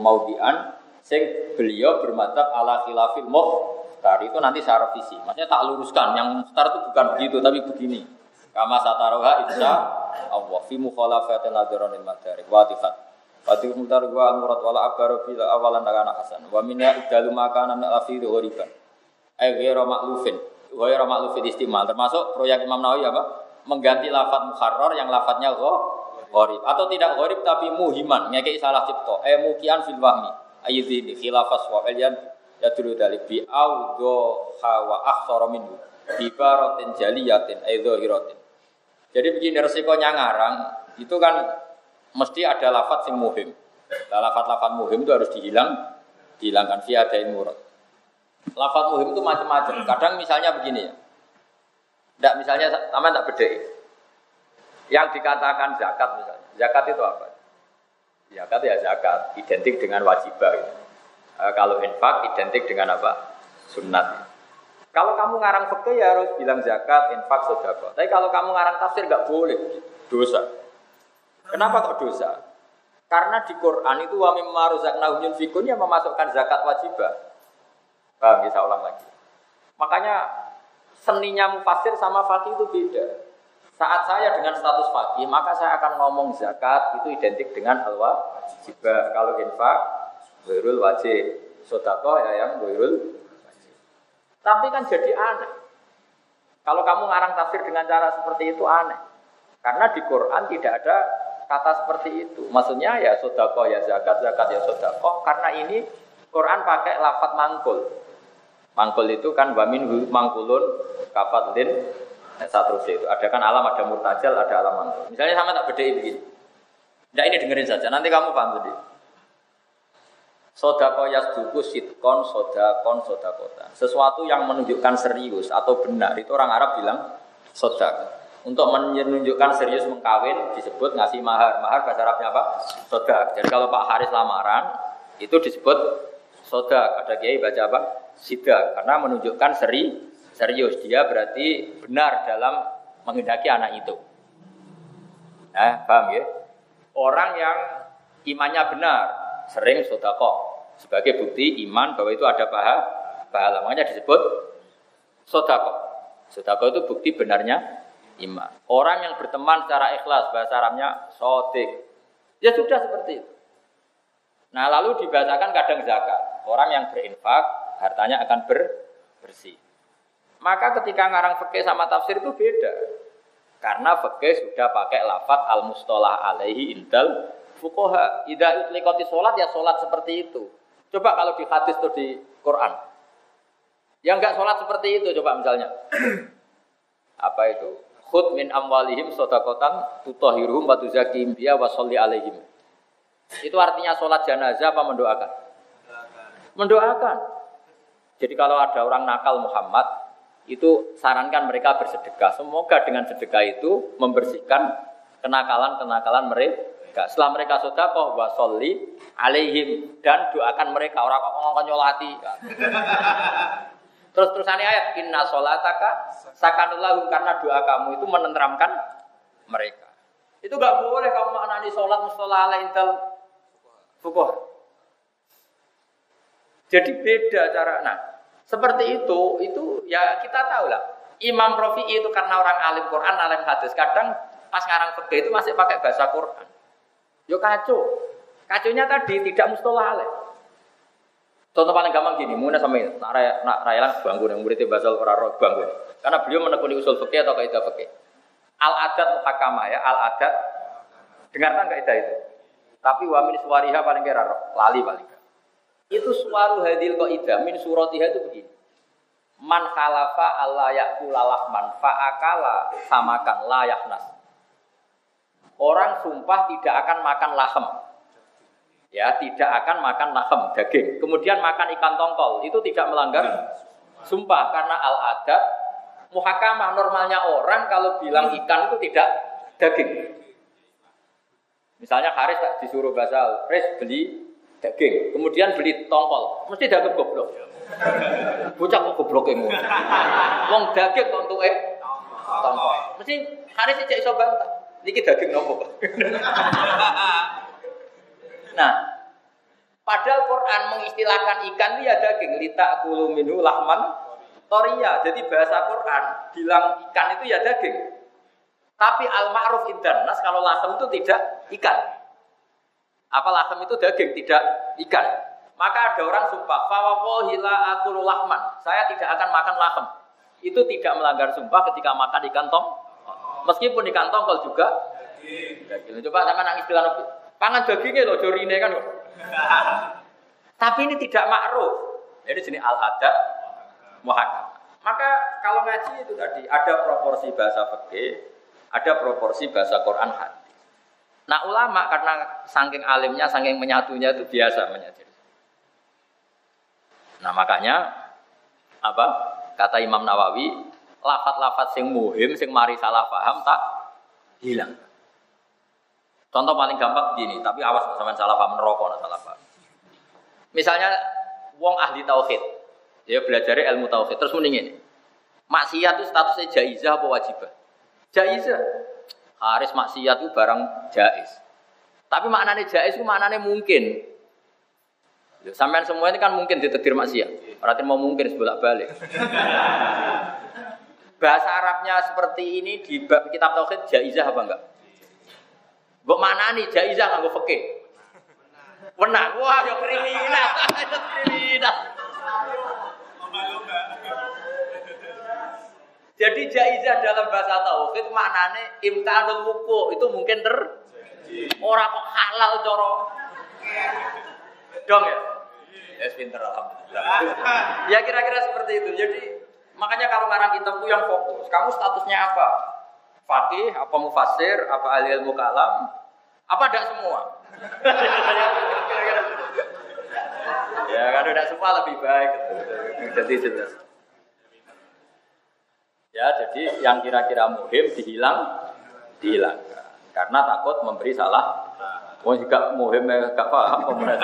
maudian sing beliau bermadzhab ala khilafil muhtar. Itu nanti saya revisi. Maksudnya tak luruskan yang muhtar itu bukan begitu tapi begini. Kama sataroha insya Allah fi mukhalafatin nadharanil madarik wa tifat. Fati mutar gua al-murad wala akbaru bila awalan nakana hasan. Wa minya idalu makanan al-afidhu ghoriban. Eh ghairu maklufin. Ghairu maklufin istimal. Termasuk proyek Imam Nawawi apa? Mengganti lafat mukharrar yang lafadznya gharib. Atau tidak gharib tapi muhiman. Ngekei salah cipto. Eh mukian fil wahmi. Ayyidhi khilafas wa elian yadru dalik bi awdo hawa akhsara minhu. Bibaratin jaliyatin aidho hirotin. Jadi begini resikonya ngarang itu kan mesti ada lafat sing muhim. Nah, lafat-lafat muhim itu harus dihilang, dihilangkan via dain murad. Lafat muhim itu macam-macam. Kadang misalnya begini ya. Tidak misalnya sama tak beda. Yang dikatakan zakat misalnya. Zakat itu apa? Zakat ya zakat, identik dengan wajibah. Gitu. E, kalau infak identik dengan apa? Sunnat. Kalau kamu ngarang fikih ya harus bilang zakat, infak, sodako. Tapi kalau kamu ngarang tafsir nggak boleh, dosa. Kenapa kok dosa? Karena di Quran itu wa mimma razaqnahum yunfikun yang memasukkan zakat wajibah. Paham, bisa ulang lagi. Makanya seninya mufasir sama fakih itu beda. Saat saya dengan status fakih, maka saya akan ngomong zakat itu identik dengan al wajibah. Kalau infak, wirul wajib. Sodako ya yang wirul tapi kan jadi aneh. Kalau kamu ngarang tafsir dengan cara seperti itu aneh. Karena di Quran tidak ada kata seperti itu. Maksudnya ya sodako ya zakat, zakat ya sodako. Karena ini Quran pakai lafat mangkul. Mangkul itu kan wamin mangkulun kafatlin satu itu. Ada kan alam, ada murtajal, ada alam mangkul. Misalnya sama tak beda begini. Nah ini dengerin saja, nanti kamu paham sendiri. Sodako yasduku sitkon sodakon sodakota. Sesuatu yang menunjukkan serius atau benar itu orang Arab bilang sodak. Untuk menunjukkan serius mengkawin disebut ngasih mahar. Mahar bahasa Arabnya apa? Sodak. Jadi kalau Pak Haris lamaran itu disebut sodak. Ada kiai baca apa? Sidak. Karena menunjukkan seri serius. Dia berarti benar dalam menghendaki anak itu. Nah, paham ya? Orang yang imannya benar, sering sodako sebagai bukti iman bahwa itu ada pahala pahala. Makanya disebut sodako sodako itu bukti benarnya iman. Orang yang berteman secara ikhlas bahasa Arabnya sodik ya sudah seperti itu. Nah lalu dibacakan kadang zakat. Orang yang berinfak hartanya akan ber bersih. Maka ketika ngarang fikih sama tafsir itu beda. Karena fikih sudah pakai lafat al mustolah alaihi indal fukoha ida utlikoti sholat ya sholat seperti itu. Coba kalau di hadis atau di Quran. Yang enggak sholat seperti itu coba misalnya. Apa itu? Khud min amwalihim sodakotan tutohiruhum wa tuzakim biya wa sholli alaihim. Itu artinya sholat jenazah apa mendoakan? Mendoakan. Jadi kalau ada orang nakal Muhammad, itu sarankan mereka bersedekah. Semoga dengan sedekah itu membersihkan kenakalan-kenakalan mereka. Setelah mereka sedekah wa sholli alaihim dan doakan mereka orang kok ngomong nyolati. Terus terusannya ayat inna sholataka sakanulahum karena doa kamu itu menenteramkan mereka. Itu gak boleh kamu maknani sholat mustola ala intel fukuh. Jadi beda cara. Nah, seperti itu, itu ya kita tahu lah. Imam Rafi'i itu karena orang alim Quran, alim hadis. Kadang pas ngarang fikih itu masih pakai bahasa Quran. Yo kacau. Kacaunya tadi tidak mustola alaih. Contoh paling gampang gini, muna sama nak raya, nak raya bangku yang muridnya basal orang bangku. Karena beliau menekuni usul fikih atau kaidah fikih. Al adat muhakama ya, al adat. Dengarkan kaidah itu. Tapi wa min suwariha paling kira lali paling. Itu suaru hadil kaidah min suratiha itu begini. Man khalafa Allah yakula lahman fa'akala samakan layak nas. Orang sumpah tidak akan makan lahem ya tidak akan makan lahem daging. Kemudian makan ikan tongkol itu tidak melanggar sumpah karena al adat muhakamah normalnya orang kalau bilang ikan itu tidak daging. Misalnya Haris tak disuruh basal, Haris beli daging, kemudian beli tongkol, mesti daging goblok. Bocah kok goblok yang Wong daging kok untuk eh tongkol. Mesti Haris cek iso bantah. Niki daging nopo Nah, padahal Quran mengistilahkan ikan itu ya daging lita kulu minhu lahman toria. Jadi bahasa Quran bilang ikan itu ya daging. Tapi al ma'ruf nas kalau lahem itu tidak ikan. Apa lahem itu daging tidak ikan. Maka ada orang sumpah, fawawohila akulu lahman. Saya tidak akan makan lahem. Itu tidak melanggar sumpah ketika makan ikan tong. Meskipun ikan tongkol juga daging. Coba sama nangis dengan Pangan dagingnya loh, jorine kan. Tapi ini tidak makruh. Jadi sini al adat muhakam. Maka kalau ngaji itu tadi ada proporsi bahasa fikih, ada proporsi bahasa Quran hadis. Nah ulama karena saking alimnya, saking menyatunya itu biasa menyatu. Nah makanya apa kata Imam Nawawi, lafat-lafat sing muhim, sing mari salah paham tak hilang. Contoh paling gampang begini, tapi awas sama salah paham neraka salah paham. Misalnya wong ahli tauhid, dia belajar ilmu tauhid terus mendingin. Maksiat itu statusnya jaizah apa wajibah? Jaizah. Haris maksiat itu barang jaiz. Tapi maknanya jaiz itu maknanya mungkin. Sampai semua ini kan mungkin ditetir maksiat. Berarti mau mungkin sebolak balik. Bahasa Arabnya seperti ini di kitab tauhid jaizah apa enggak? Mbok nih jaizah nganggo fikih. Wenang. Wah, ya kriminal. Ya kriminal. Jadi jaizah dalam bahasa tauhid maknane imkanul wuku itu mungkin ter orang kok halal coro. Dong ya? Ya kira-kira seperti itu. Jadi makanya kalau ngarang kitab itu yang fokus. Kamu statusnya apa? fakih, apa mufasir, apa ahli ilmu kalam, apa tidak semua? ya kan tidak semua lebih baik. Jadi jelas. Ya, jadi yang kira-kira muhim dihilang, dihilangkan. Karena takut memberi salah Oh jika muhim gak paham pemenang.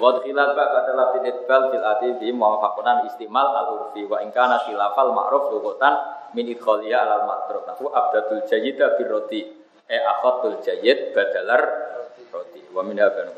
Buat khilaf adalah tinitbal fil ati di mawafakunan istimal al urfi wa ingkana khilafal ma'ruf lugotan min idkhaliya alal matruf. Nahu abdatul jayyida birroti e akhatul jayyid badalar roti. Wa min habanu